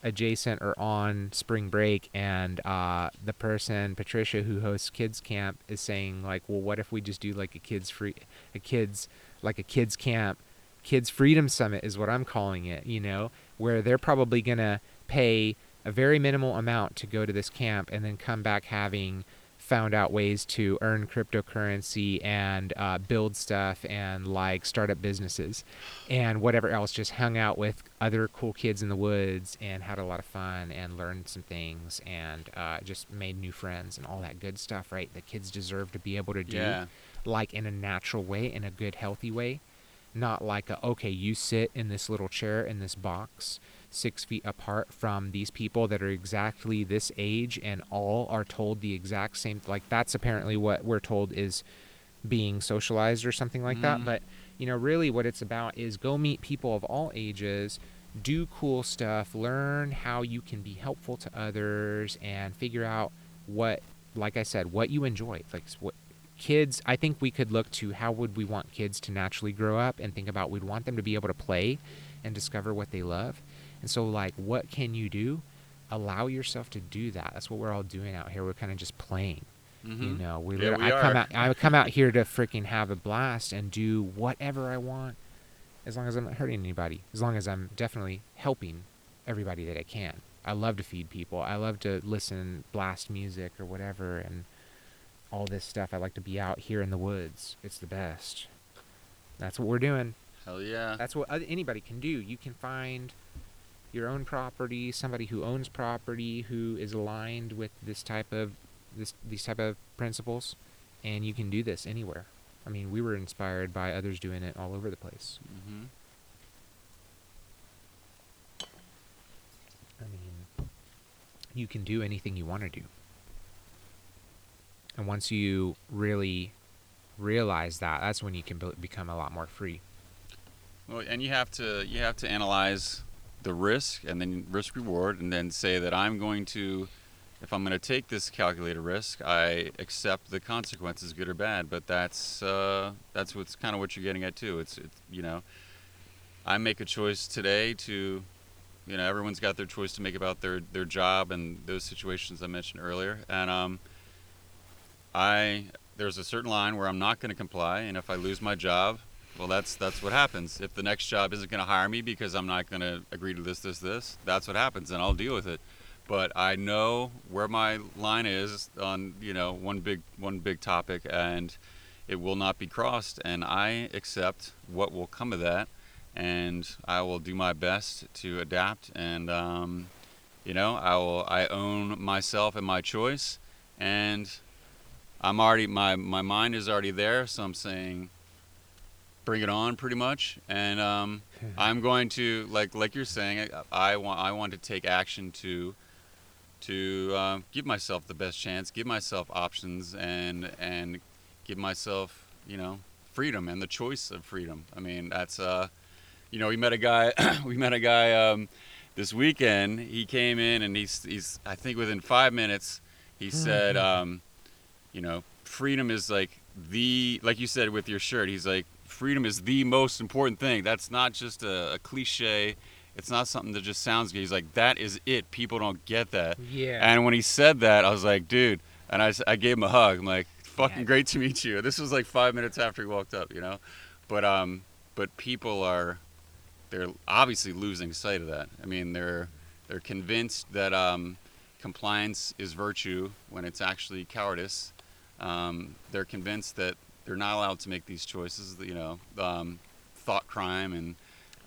adjacent or on spring break and uh, the person patricia who hosts kids camp is saying like well what if we just do like a kids free a kids like a kids camp kids freedom summit is what i'm calling it you know where they're probably going to pay a very minimal amount to go to this camp and then come back having found out ways to earn cryptocurrency and uh, build stuff and like start up businesses and whatever else just hung out with other cool kids in the woods and had a lot of fun and learned some things and uh, just made new friends and all that good stuff right that kids deserve to be able to do Yeah. like in a natural way in a good healthy way not like a okay you sit in this little chair in this box six feet apart from these people that are exactly this age and all are told the exact same like that's apparently what we're told is being socialized or something like that. Mhm. but you know really what it's about is go meet people of all ages do cool stuff learn how you can be helpful to others and figure out what like i said what you enjoy. Like what kids i think we could look to how would we want kids to naturally grow up and think about we'd want them to be able to play and discover what they love and so like what can you do? Allow yourself to do that. That's what we're all doing out here. We're kind of just playing you Mhm. know? We, Yeah, we i come out i come out here to freaking have a blast and do whatever i want as long as i'm not hurting anybody as long as i'm definitely helping everybody that i can. I love to feed people. I love to listen blast music or whatever and all this stuff. I like to be out here in the woods. It's the best. That's what we're doing. Hell yeah. that's what anybody can do. You can find your own property, somebody who owns property who is aligned with this type of this these type of principles, and you can do this anywhere. I mean, we were inspired by others doing it all over the place. hmm I mean, you can do anything you want to do. And once you really realize that, that's when you can be- become a lot more free. Well, and you have to you have to analyze the risk and then risk reward, and then say that I'm going to, if I'm going to take this calculated risk, I accept the consequences, good or bad. But that's uh, that's what's kind of what you're getting at too. It's, it's you know, I make a choice today to, you know, everyone's got their choice to make about their their job and those situations I mentioned earlier, and um, I there's a certain line where I'm not going to comply, and if I lose my job, well, that's that's what happens. If the next job isn't going to hire me because I'm not going to agree to this, this, this, that's what happens, and I'll deal with it. But I know where my line is on you know one big one big topic, and it will not be crossed. And I accept what will come of that, and I will do my best to adapt. And um, you know, I will I own myself and my choice, and I'm already my my mind is already there. So I'm saying bring it on pretty much. And um, i'm going to like like you're saying I, I want i want to take action to to uh, give myself the best chance give myself options and and give myself you know freedom and the choice of freedom. I mean that's uh you know we met a guy we met a guy um, this weekend. He came in and he's he's i think within five minutes he said um, you know freedom is like the like you said with your shirt he's like freedom is the most important thing. That's not just a, a cliche. It's not something that just sounds good he's like that is it. People don't get that. Yeah. and when he said that i was like dude and I, I gave him a hug. I'm like fucking Yeah. great to meet you. This was like five minutes after he walked up you know? But um but people are they're obviously losing sight of that. I mean they're they're convinced that um compliance is virtue when it's actually cowardice. Um, they're convinced that they're not allowed to make these choices. You know, um, thought crime and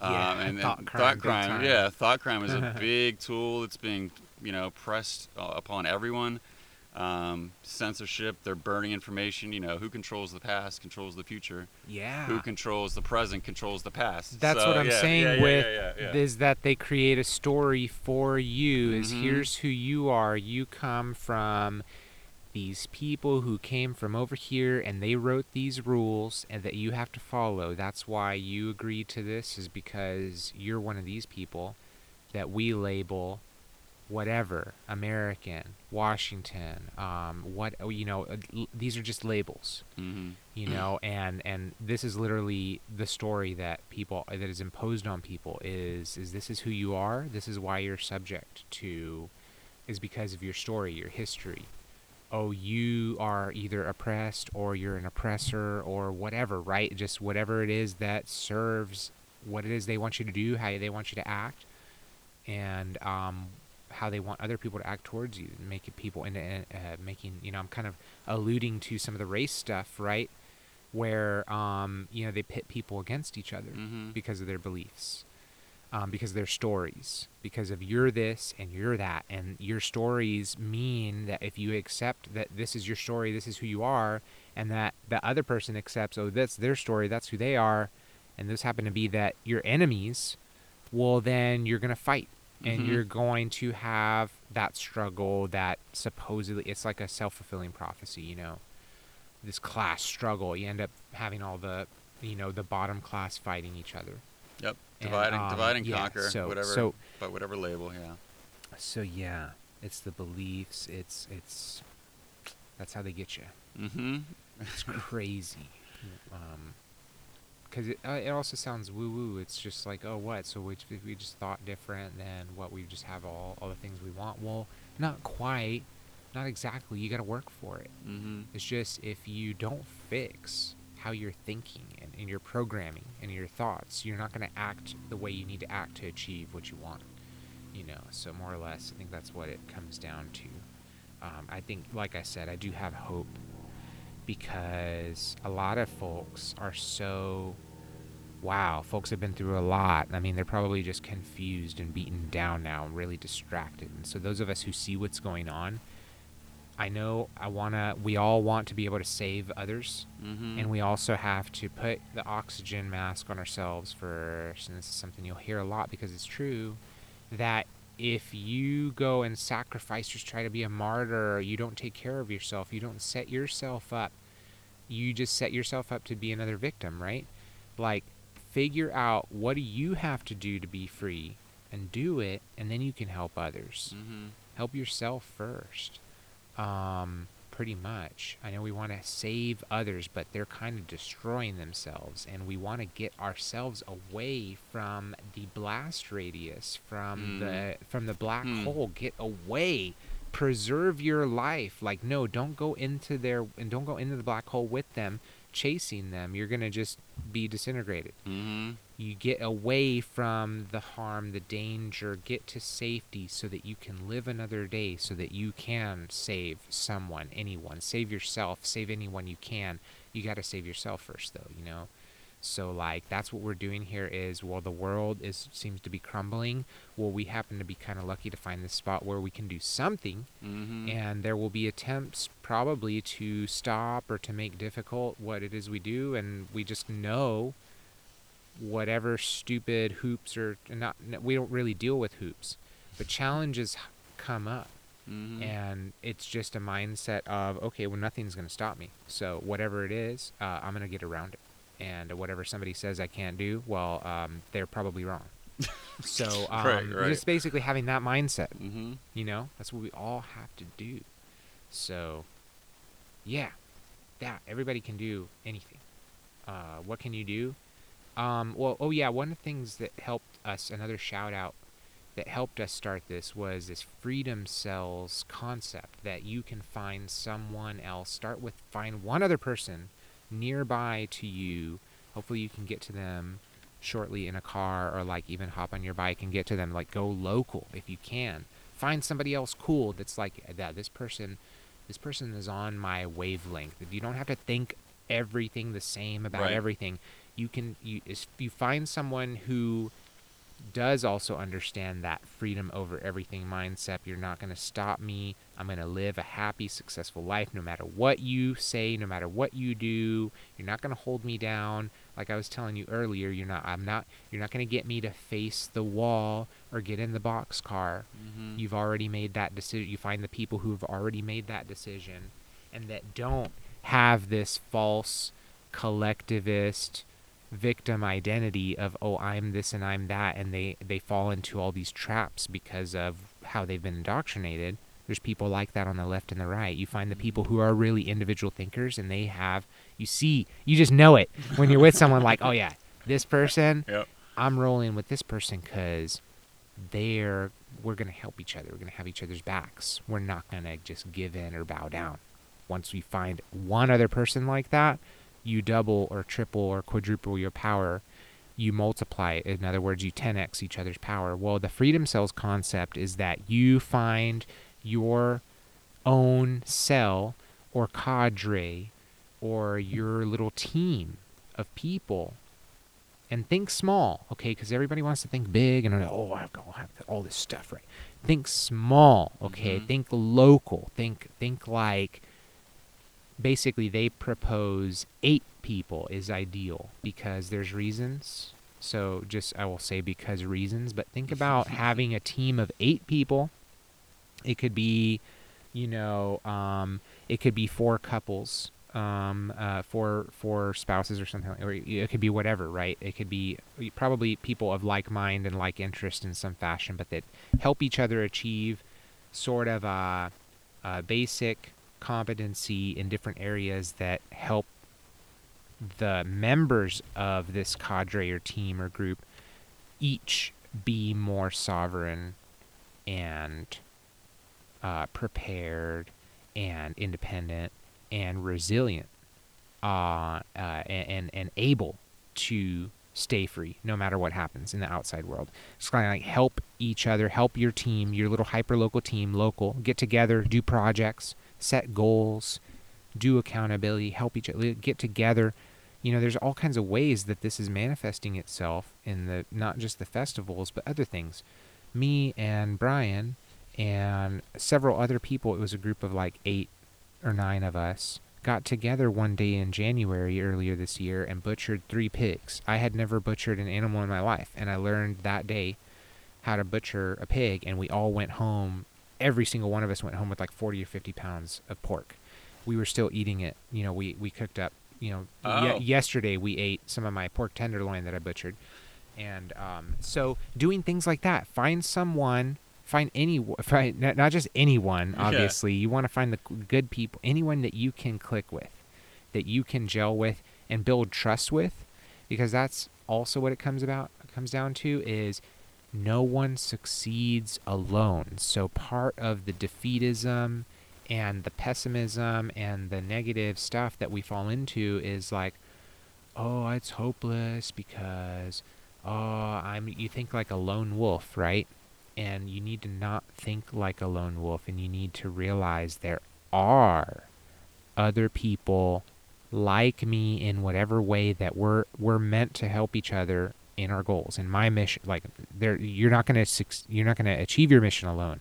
uh, Yeah, and, thought crime, thought crime. Yeah, thought crime is a big tool that's being you know pressed uh, upon everyone. Um, censorship. They're burning information. You know, who controls the past controls the future. yeah. Who controls the present controls the past. That's So, what I'm yeah, saying yeah, yeah, with is that they create a story for you is Mhm. here's who you are. You come from these people who came from over here and they wrote these rules and that you have to follow. That's why you agreed to this is because you're one of these people that we label whatever American, Washington, um, what you know. uh, These are just labels hmm you know and and this is literally the story that people that is imposed on people is is this is who you are this is why you're subject to is because of your story your history oh you are either oppressed or you're an oppressor or whatever right? Just whatever it is that serves what it is they want you to do how they want you to act and um how they want other people to act towards you making people into uh, making you know i'm kind of alluding to some of the race stuff right? Where um, you know they pit people against each other hmm because of their beliefs, um, because their stories, because of you're this and you're that, and your stories mean that if you accept that this is your story, this is who you are, and that the other person accepts, oh, that's their story, that's who they are, and this happen to be that your enemies well then you're gonna fight. And Mhm. you're going to have that struggle that supposedly it's like a self-fulfilling prophecy you know? This class struggle. You end up having all the you know the bottom class fighting each other Divide and, um, divide and yeah, conquer. so- whatever. so- by whatever label. Yeah. so yeah it's the beliefs it's it's that's how they get you Mm-hmm. it's crazy um because it, uh, it also sounds woo woo it's just like oh what so we, if we just thought different than what we just have all all the things we want well not quite not exactly you got to work for it Mm-hmm. it's just if you don't fix how you're thinking and, and your programming and your thoughts. You're not going to act the way you need to act to achieve what you want you know? So more or less i think that's what it comes down to. Um, i think like i said i do have hope because a lot of folks are so wow folks have been through a lot. I mean they're probably just confused and beaten down now and really distracted. And so those of us who see what's going on i know i want to we all want to be able to save others Mm-hmm. and we also have to put the oxygen mask on ourselves first and this is something you'll hear a lot because it's true that if you go and sacrifice just try to be a martyr you don't take care of yourself you don't set yourself up you just set yourself up to be another victim right like figure out what do you have to do to be free and do it and then you can help others Mm-hmm. help yourself first. Um, pretty much. I know we want to save others, but they're kind of destroying themselves, and we want to get ourselves away from the blast radius, from Mm. the from the black Hmm. hole. Get away. Preserve your life. Like no, don't go into there and don't go into the black hole with them, chasing them. You're gonna just be disintegrated Mm-hmm. you get away from the harm, the danger, get to safety so that you can live another day, so that you can save someone, anyone, save yourself, save anyone you can. You got to save yourself first, though, you know? So, like, that's what we're doing here is, well, the world is seems to be crumbling. Well, we happen to be kind of lucky to find this spot where we can do something Mm-hmm. and there will be attempts probably to stop or to make difficult what it is we do and we just know whatever stupid hoops or not we don't really deal with hoops but challenges come up mm-hmm. and it's just a mindset of okay well nothing's going to stop me so whatever it is uh, i'm going to get around it and whatever somebody says i can't do well um, they're probably wrong so um, Right, right. just basically having that mindset Mm-hmm. you know, that's what we all have to do. So, yeah, that everybody can do anything. Uh, what can you do? Um, well, oh yeah, one of the things that helped us, another shout out that helped us start this was this freedom cells concept that you can find someone else. Start with find one other person nearby to you. Hopefully, you can get to them shortly in a car or like even hop on your bike and get to them. Like go local if you can. Find somebody else cool that's like that. This person, this person is on my wavelength. You don't have to think everything the same about Right. everything. You can you if you find someone who does also understand that freedom over everything mindset. You're not going to stop me. I'm going to live a happy, successful life no matter what you say, no matter what you do. You're not going to hold me down. Like I was telling you earlier, you're not I'm not you're not going to get me to face the wall or get in the box car. Mm-hmm. You've already made that decision. You find the people who have already made that decision and that don't have this false collectivist victim identity of oh I'm this and I'm that and they they fall into all these traps because of how they've been indoctrinated there's people like that on the left and the right you find the people who are really individual thinkers and they have you see you just know it when you're with someone like oh yeah this person Yep. I'm rolling with this person because they're we're gonna help each other. We're gonna have each other's backs. We're not gonna just give in or bow down. Once we find one other person like that, you double or triple or quadruple your power. You multiply it. In other words, you 10x each other's power. Well, the freedom cells concept is that you find your own cell or cadre or your little team of people and think small, okay? Because everybody wants to think big and oh, I've got have all this stuff, right? Think small, okay? Mhm. Think local. Think think like basically they propose eight people is ideal because there's reasons. So just I will say because reasons, but think about having a team of eight people. It could be, you know, um, it could be four couples, um, uh, four four spouses or something, like, or it could be whatever, right? It could be probably people of like mind and like interest in some fashion, but that help each other achieve sort of a, a basic competency in different areas that help the members of this cadre or team or group each be more sovereign and uh, prepared and independent and resilient uh, uh, and, and able to stay free no matter what happens in the outside world. It's kind of like help each other, help your team, your little hyper local team, local, get together, do projects, set goals, do accountability, help each other, get together. You know, there's all kinds of ways that this is manifesting itself in the not just the festivals, but other things. Me and Brian and several other people, it was a group of like eight or nine of us, got together one day in January earlier this year and butchered three pigs. I had never butchered an animal in my life, and I learned that day how to butcher a pig, and we all went home. Every single one of us went home with like 40 or 50 pounds of pork. We were still eating it. You know, we, we cooked up, you know, Oh. ye- yesterday we ate some of my pork tenderloin that I butchered. And um, so doing things like that, find someone, find any, find, not not just anyone, Yeah. obviously. You want to find the good people, anyone that you can click with, that you can gel with and build trust with, because that's also what it comes about comes down to is no one succeeds alone. So part of the defeatism and the pessimism and the negative stuff that we fall into is like, oh, it's hopeless because oh, I'm you think like a lone wolf, right? And you need to not think like a lone wolf and you need to realize there are other people like me in whatever way that we're we're meant to help each other in our goals and my mission like there you're not going to you're not going to achieve your mission alone.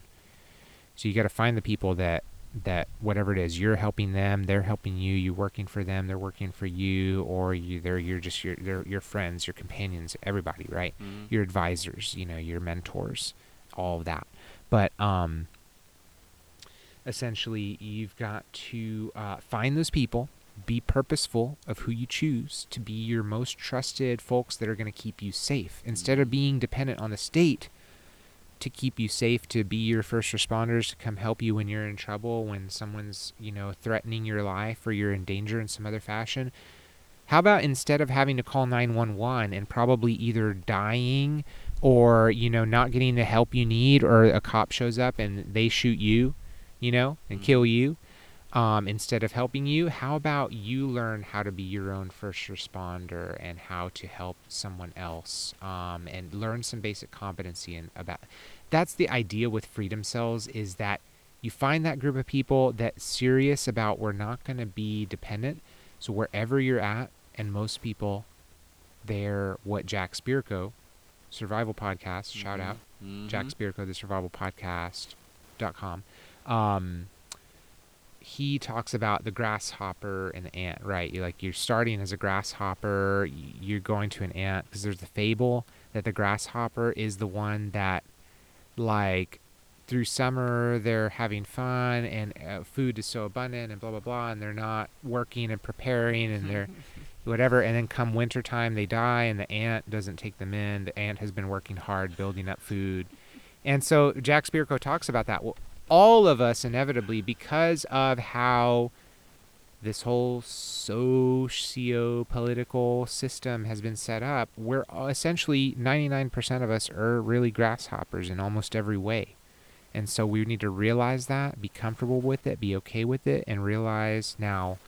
So you got to find the people that that whatever it is you're helping them they're helping you you're working for them they're working for you or you they're you're just your they're your friends your companions everybody right? Mhm. your advisors you know your mentors all of that. But um essentially you've got to uh, find those people be purposeful of who you choose to be your most trusted folks that are going to keep you safe instead of being dependent on the state to keep you safe to be your first responders to come help you when you're in trouble when someone's you know threatening your life or you're in danger in some other fashion how about instead of having to call 911 and probably either dying or you know not getting the help you need or a cop shows up and they shoot you you know and Mhm. kill you um, instead of helping you how about you learn how to be your own first responder and how to help someone else um, and learn some basic competency and about that's the idea with freedom cells is that you find that group of people that's serious about we're not going to be dependent so wherever you're at and most people they're what jack spirko survival podcast shout out Mhm. Jack Spirko, the survival podcast.com. Um, he talks about the grasshopper and the ant, right? You're like you're starting as a grasshopper, you're going to an ant because there's the fable that the grasshopper is the one that, like, through summer they're having fun and uh, food is so abundant and blah blah blah, and they're not working and preparing and they're whatever and then come wintertime they die and the ant doesn't take them in. The ant has been working hard building up food. And so jack spirko talks about that. Well, all of us inevitably because of how this whole socio-political system has been set up we're essentially 99% of us are really grasshoppers in almost every way. And so we need to realize that be comfortable with it be okay with it and realize now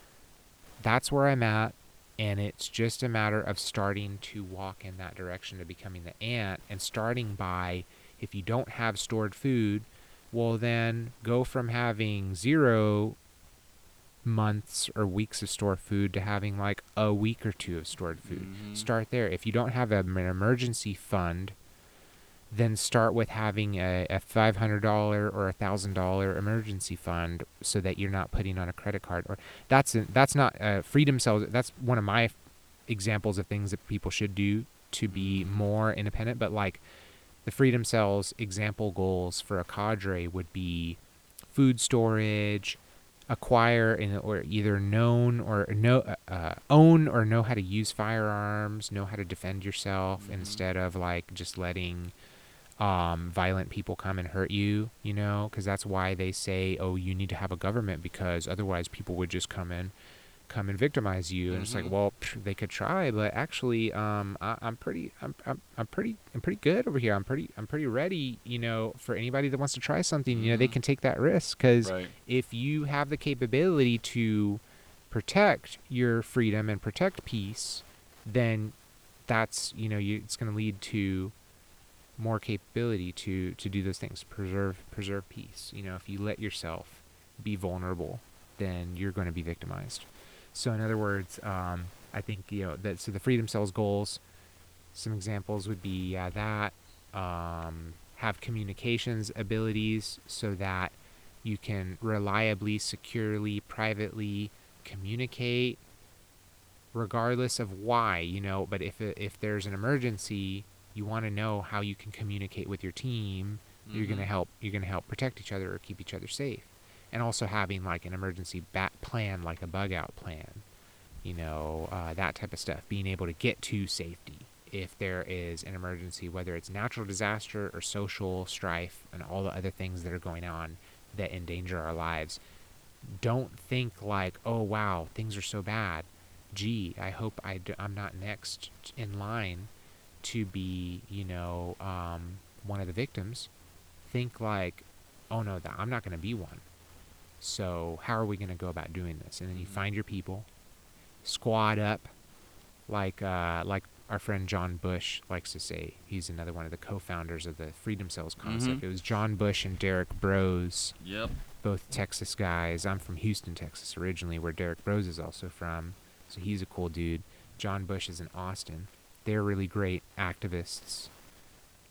that's where i'm at and it's just a matter of starting to walk in that direction to becoming the ant and starting by if you don't have stored food well then go from having zero months or weeks of stored food to having like a week or two of stored food Mhm. start there if you don't have a- an emergency fund then start with having a, a $500 or a $1000 emergency fund so that you're not putting on a credit card or that's a, that's not uh, freedom cells that's one of my examples of things that people should do to be more independent. But like the Freedom Cells example goals for a cadre would be food storage, acquire and or either known or know uh, own or know how to use firearms, know how to defend yourself instead of like just letting um, violent people come and hurt you, you know, because that's why they say, oh, you need to have a government because otherwise people would just come in, come and victimize you. And it's like, Mhm. well, they could try, but actually, um, I, I'm pretty, I'm, I'm, I'm pretty, I'm pretty good over here. I'm pretty, I'm pretty ready, you know, for anybody that wants to try something. You know, they Mhm. can take that risk because Right. if you have the capability to protect your freedom and protect peace, then that's you know you, it's going to lead to more capability to to do those things preserve preserve peace you know if you let yourself be vulnerable then you're going to be victimized so in other words um, i think you know that so the freedom cells goals. Some examples would be yeah, that um, have communications abilities so that you can reliably securely privately communicate regardless of why you know but if if there's an emergency you want to know how you can communicate with your team. You're going to help you're going to help protect each other or keep each other safe and also having like an emergency bat plan like a bug out plan you know uh, that type of stuff. Being able to get to safety if there is an emergency whether it's natural disaster or social strife and all the other things that are going on that endanger our lives. Don't think like oh wow things are so bad. Gee i hope I d- i'm not next in line to be you know um, one of the victims. Think like oh no i'm not going to be one so how are we going to go about doing this and then you Mhm. find your people squad up like uh, like our friend John Bush likes to say. He's another one of the co-founders of the Freedom Cells concept. Mhm. It was John Bush and Derrick Broze, Yep. both Texas guys. I'm from Houston, Texas originally, where Derrick Broze is also from. So he's a cool dude. John Bush is in Austin. They're really great activists,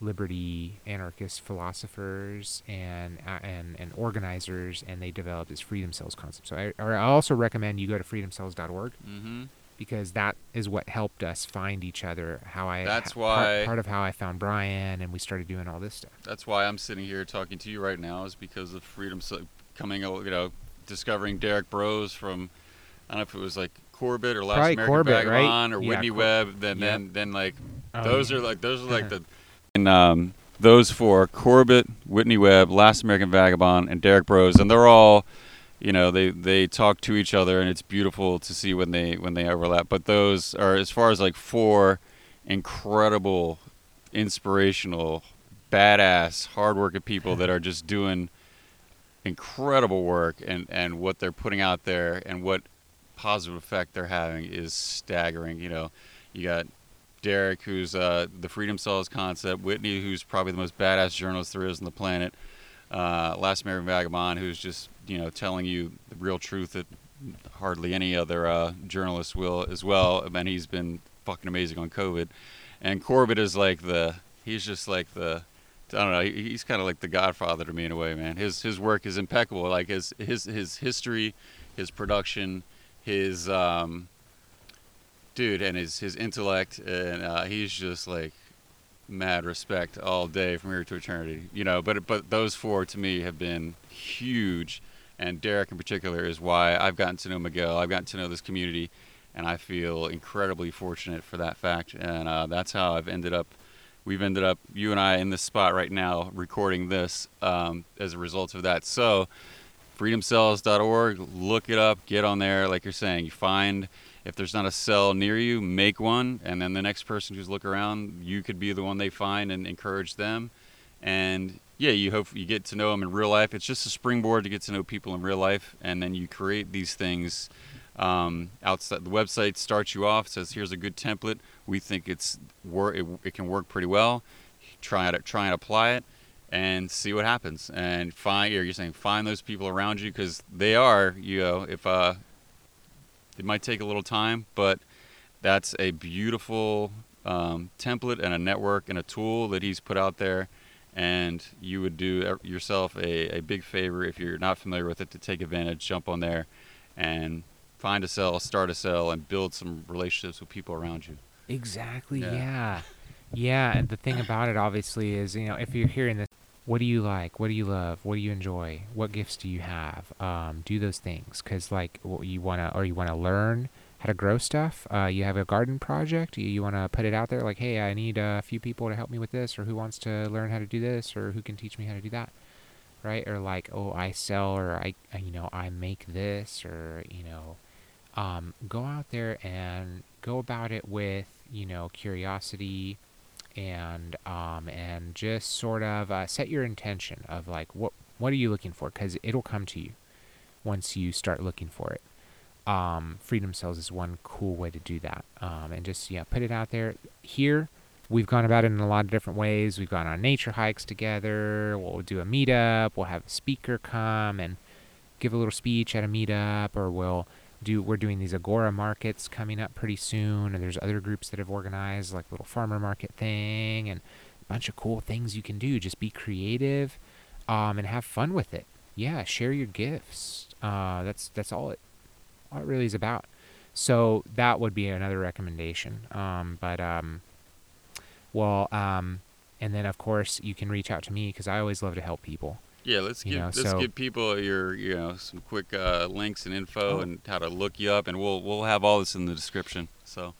liberty anarchist philosophers, and uh, and and organizers, and they developed this Freedom Cells concept. So I, I also recommend you go to freedomcells.org Mm-hmm. because that is what helped us find each other. How I That's ha- why- part, part of how I found Brian, and we started doing all this stuff. That's why I'm sitting here talking to you right now is because of freedom so- coming, you know, discovering Derrick Broze from I don't know if it was like Corbett or Last Probably American Corbett, right? Or Yeah, Whitney Cor- Webb. Then then then like Oh, those yeah. are like those are like the and um those four Corbett, Whitney Webb, Last American Vagabond, and Derrick Broze. And they're all you know they they talk to each other and it's beautiful to see when they when they overlap but those are as far as like four incredible inspirational badass hardworking people that are just doing incredible work and and what they're putting out there and what positive effect they're having is staggering you know you got Derrick who's uh, the Freedom Cells concept Whitney who's probably the most badass journalist there is on the planet uh, Last American Vagabond, who's just you know telling you the real truth that hardly any other uh, journalist will as well. I mean, he's been fucking amazing on COVID, and Corbett is like the he's just like the I don't know. He's kind of like the Godfather to me in a way, man. His his work is impeccable. Like his his his history, his production, his um, dude, and his his intellect, and uh, he's just like mad respect all day from here to eternity. You know, but but those four to me have been huge, and Derrick in particular is why I've gotten to know Miguel. I've gotten to know this community, and I feel incredibly fortunate for that fact. And uh, that's how I've ended up. We've ended up you and I in this spot right now recording this um, as a result of that. So freedomcells.org look it up get on there like you're saying you find if there's not a cell near you make one and then the next person who's look around you could be the one they find and encourage them. And yeah you hope you get to know them in real life. It's just a springboard to get to know people in real life and then you create these things um, outside the website starts you off says here's a good template. We think it's wor- it, it can work pretty well. Try it try and apply it and see what happens. And find you're saying find those people around you because they are you know if uh it might take a little time but that's a beautiful um, template and a network and a tool that he's put out there and you would do e- yourself a, a big favor if you're not familiar with it to take advantage jump on there and find a cell start a cell and build some relationships with people around you Exactly. Yeah. Yeah. Yeah, and the thing about it obviously is, you know, if you're hearing this, what do you like? What do you love? What do you enjoy? What gifts do you have? Um, do those things because, like, you wanna or you wanna learn how to grow stuff. Uh, you have a garden project. You, you wanna put it out there, like, hey, I need a few people to help me with this, or who wants to learn how to do this, or who can teach me how to do that, right? Or like, oh, I sell, or I, I- you know, I make this, or you know, um, go out there and go about it with you know curiosity and um, and just sort of uh, set your intention of like what what are you looking for? Because it'll come to you once you start looking for it. Um, freedom cells is one cool way to do that. Um, and just yeah put it out there. Here we've gone about it in a lot of different ways. We've gone on nature hikes together. We'll do a meetup. We'll have a speaker come and give a little speech at a meetup or we'll do we're doing these agora markets coming up pretty soon and there's other groups that have organized like little farmer market thing and a bunch of cool things you can do. Just be creative um, and have fun with it. Yeah share your gifts. Uh, that's that's all it all it really is about. So that would be another recommendation. Um, but um, well um, and then of course you can reach out to me because i always love to help people Yeah, let's You give know, let's so- give people your you know some quick uh, links and info Oh. and how to look you up, and we'll we'll have all this in the description. So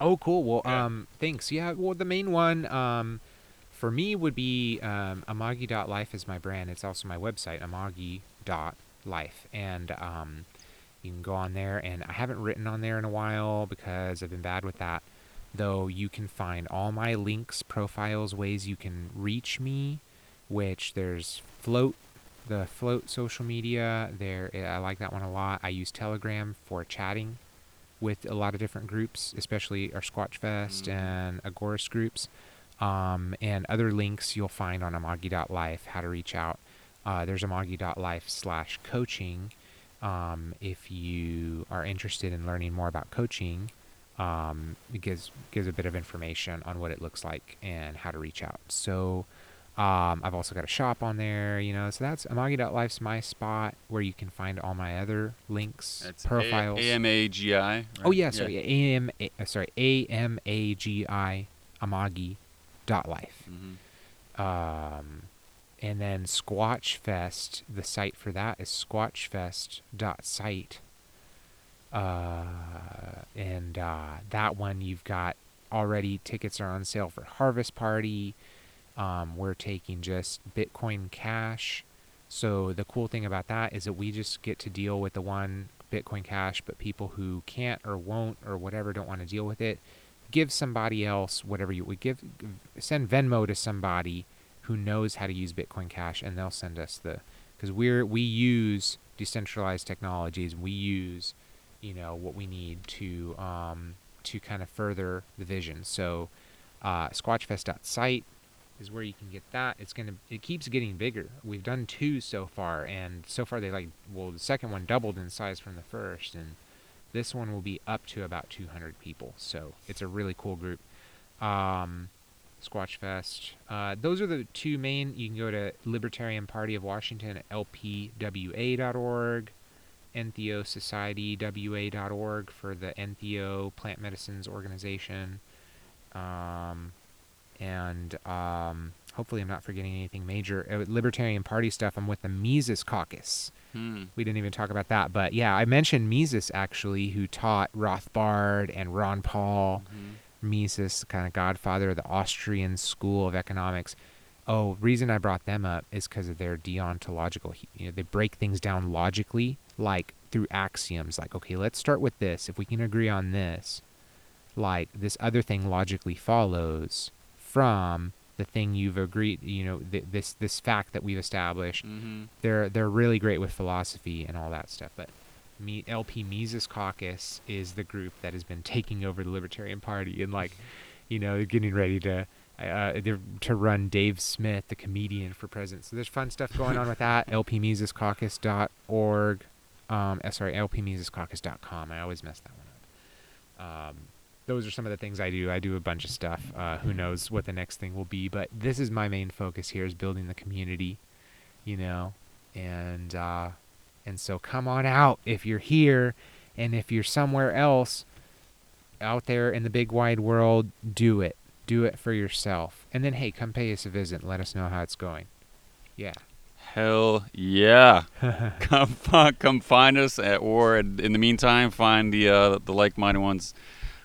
Oh, cool. Well, Yeah. um, thanks. Yeah. Well, the main one, um, for me would be um, Amagi.life is my brand. It's also my website, Amagi.life, and um, you can go on there. And I haven't written on there in a while because I've been bad with that. Though you can find all my links, profiles, ways you can reach me. Which there's Flote, the Flote social media. There, I like that one a lot. I use Telegram for chatting with a lot of different groups, especially our Squatch Fest Mhm. and Agorist groups, um, and other links you'll find on amagi.life, how to reach out. Uh, there's amagi.life slash coaching. Um, if you are interested in learning more about coaching, um, it gives, gives a bit of information on what it looks like and how to reach out. So um, I've also got a shop on there, you know, so that's amagi.life's my spot where you can find all my other links, that's profiles. A M A G I. Oh yeah, sorry, A M A uh, sorry A M A G I Amagi dot life. hmm Um, and then Squatch Fest, the site for that is squatchfest dot site. Uh, and uh, that one you've got already tickets are on sale for Harvest Party. Um, we're taking just Bitcoin Cash. So the cool thing about that is that we just get to deal with the one Bitcoin Cash, but people who can't or won't or whatever don't want to deal with it, give somebody else whatever you would give. Send Venmo to somebody who knows how to use Bitcoin Cash, and they'll send us the because we're we use decentralized technologies. We use you know what we need to um, to kind of further the vision. So uh, squatchfest.site is where you can get that. It's gonna it keeps getting bigger. We've done two so far, and so far they like well the second one doubled in size from the first, and this one will be up to about 200 people. So it's a really cool group. Um, Squatch Fest. Uh, those are the two main. You can go to Libertarian Party of Washington at lpwa.org, Entheo Society wa.org for the Entheo Plant Medicines Organization. Um, and um, hopefully I'm not forgetting anything major. Uh, Libertarian Party stuff. I'm with the Mises Caucus. Hmm. We didn't even talk about that, but yeah, I mentioned Mises actually, who taught Rothbard and Ron Paul. Mhm. Mises, kind of godfather of the Austrian school of economics. Oh, reason I brought them up is because of their deontological. You know, they break things down logically, like through axioms. Like, okay, let's start with this. If we can agree on this, like this other thing logically follows from the thing you've agreed. You know, th- this this fact that we've established Mhm. they're they're really great with philosophy and all that stuff. But me, LP Mises Caucus is the group that has been taking over the Libertarian Party and like, you know, getting ready to uh, to run Dave Smith, the comedian, for president. So there's fun stuff going on with that. LPMisesCaucus.org. Um, uh, sorry, LPMisesCaucus.com. I always mess that one up. Um, those are some of the things I do. I do a bunch of stuff. Uh, who knows what the next thing will be? But this is my main focus here: is building the community you know and uh and so come on out if you're here and if you're somewhere else out there in the big wide world do it Do it for yourself. And then, hey, come pay us a visit let us know how it's going. Yeah. Hell yeah! come come find us, at, or in the meantime, find the uh, the like-minded ones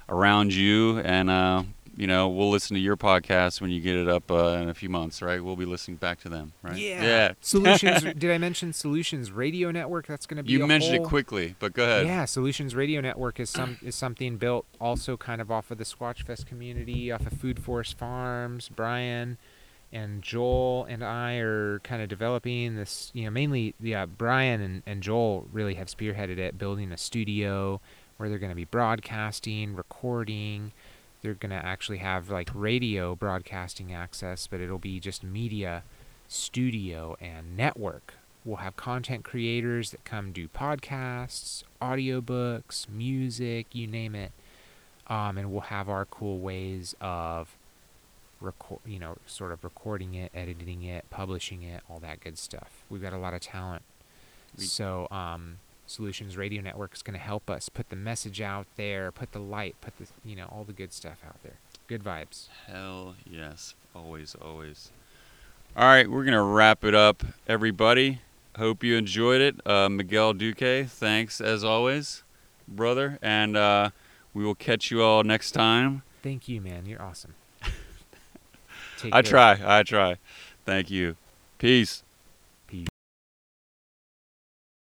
around you, and uh, you know we'll listen to your podcast when you get it up uh, in a few months, right? We'll be listening back to them, right? Yeah. yeah. Solutions. did I mention Solutions Radio Network? That's going to be. you a mentioned whole- it quickly, but go ahead. Yeah, Solutions Radio Network is some is something built also kind of off of the Squatch Fest community, off of Food Forest Farms. Brian and Joel and I are kind of developing this. You know, mainly yeah, Brian and, and Joel really have spearheaded it, building a studio where they're going to be broadcasting, recording. They're going to actually have like radio broadcasting access, but it'll be just media studio and network. We'll have content creators that come do podcasts, audiobooks, music, you name it. Um, and we'll have our cool ways of record, you know, sort of recording it, editing it, publishing it, all that good stuff. We've got a lot of talent. So, um, Solutions Radio Network is going to help us put the message out there, put the light, put the, you know, all the good stuff out there. Good vibes. Hell yes, always, always. All right, we're gonna wrap it up, everybody. Hope you enjoyed it. Uh, Miguel Duque, thanks as always, brother, and uh, we will catch you all next time. Thank you, man. You're awesome. Take I try, I try. Thank you. Peace.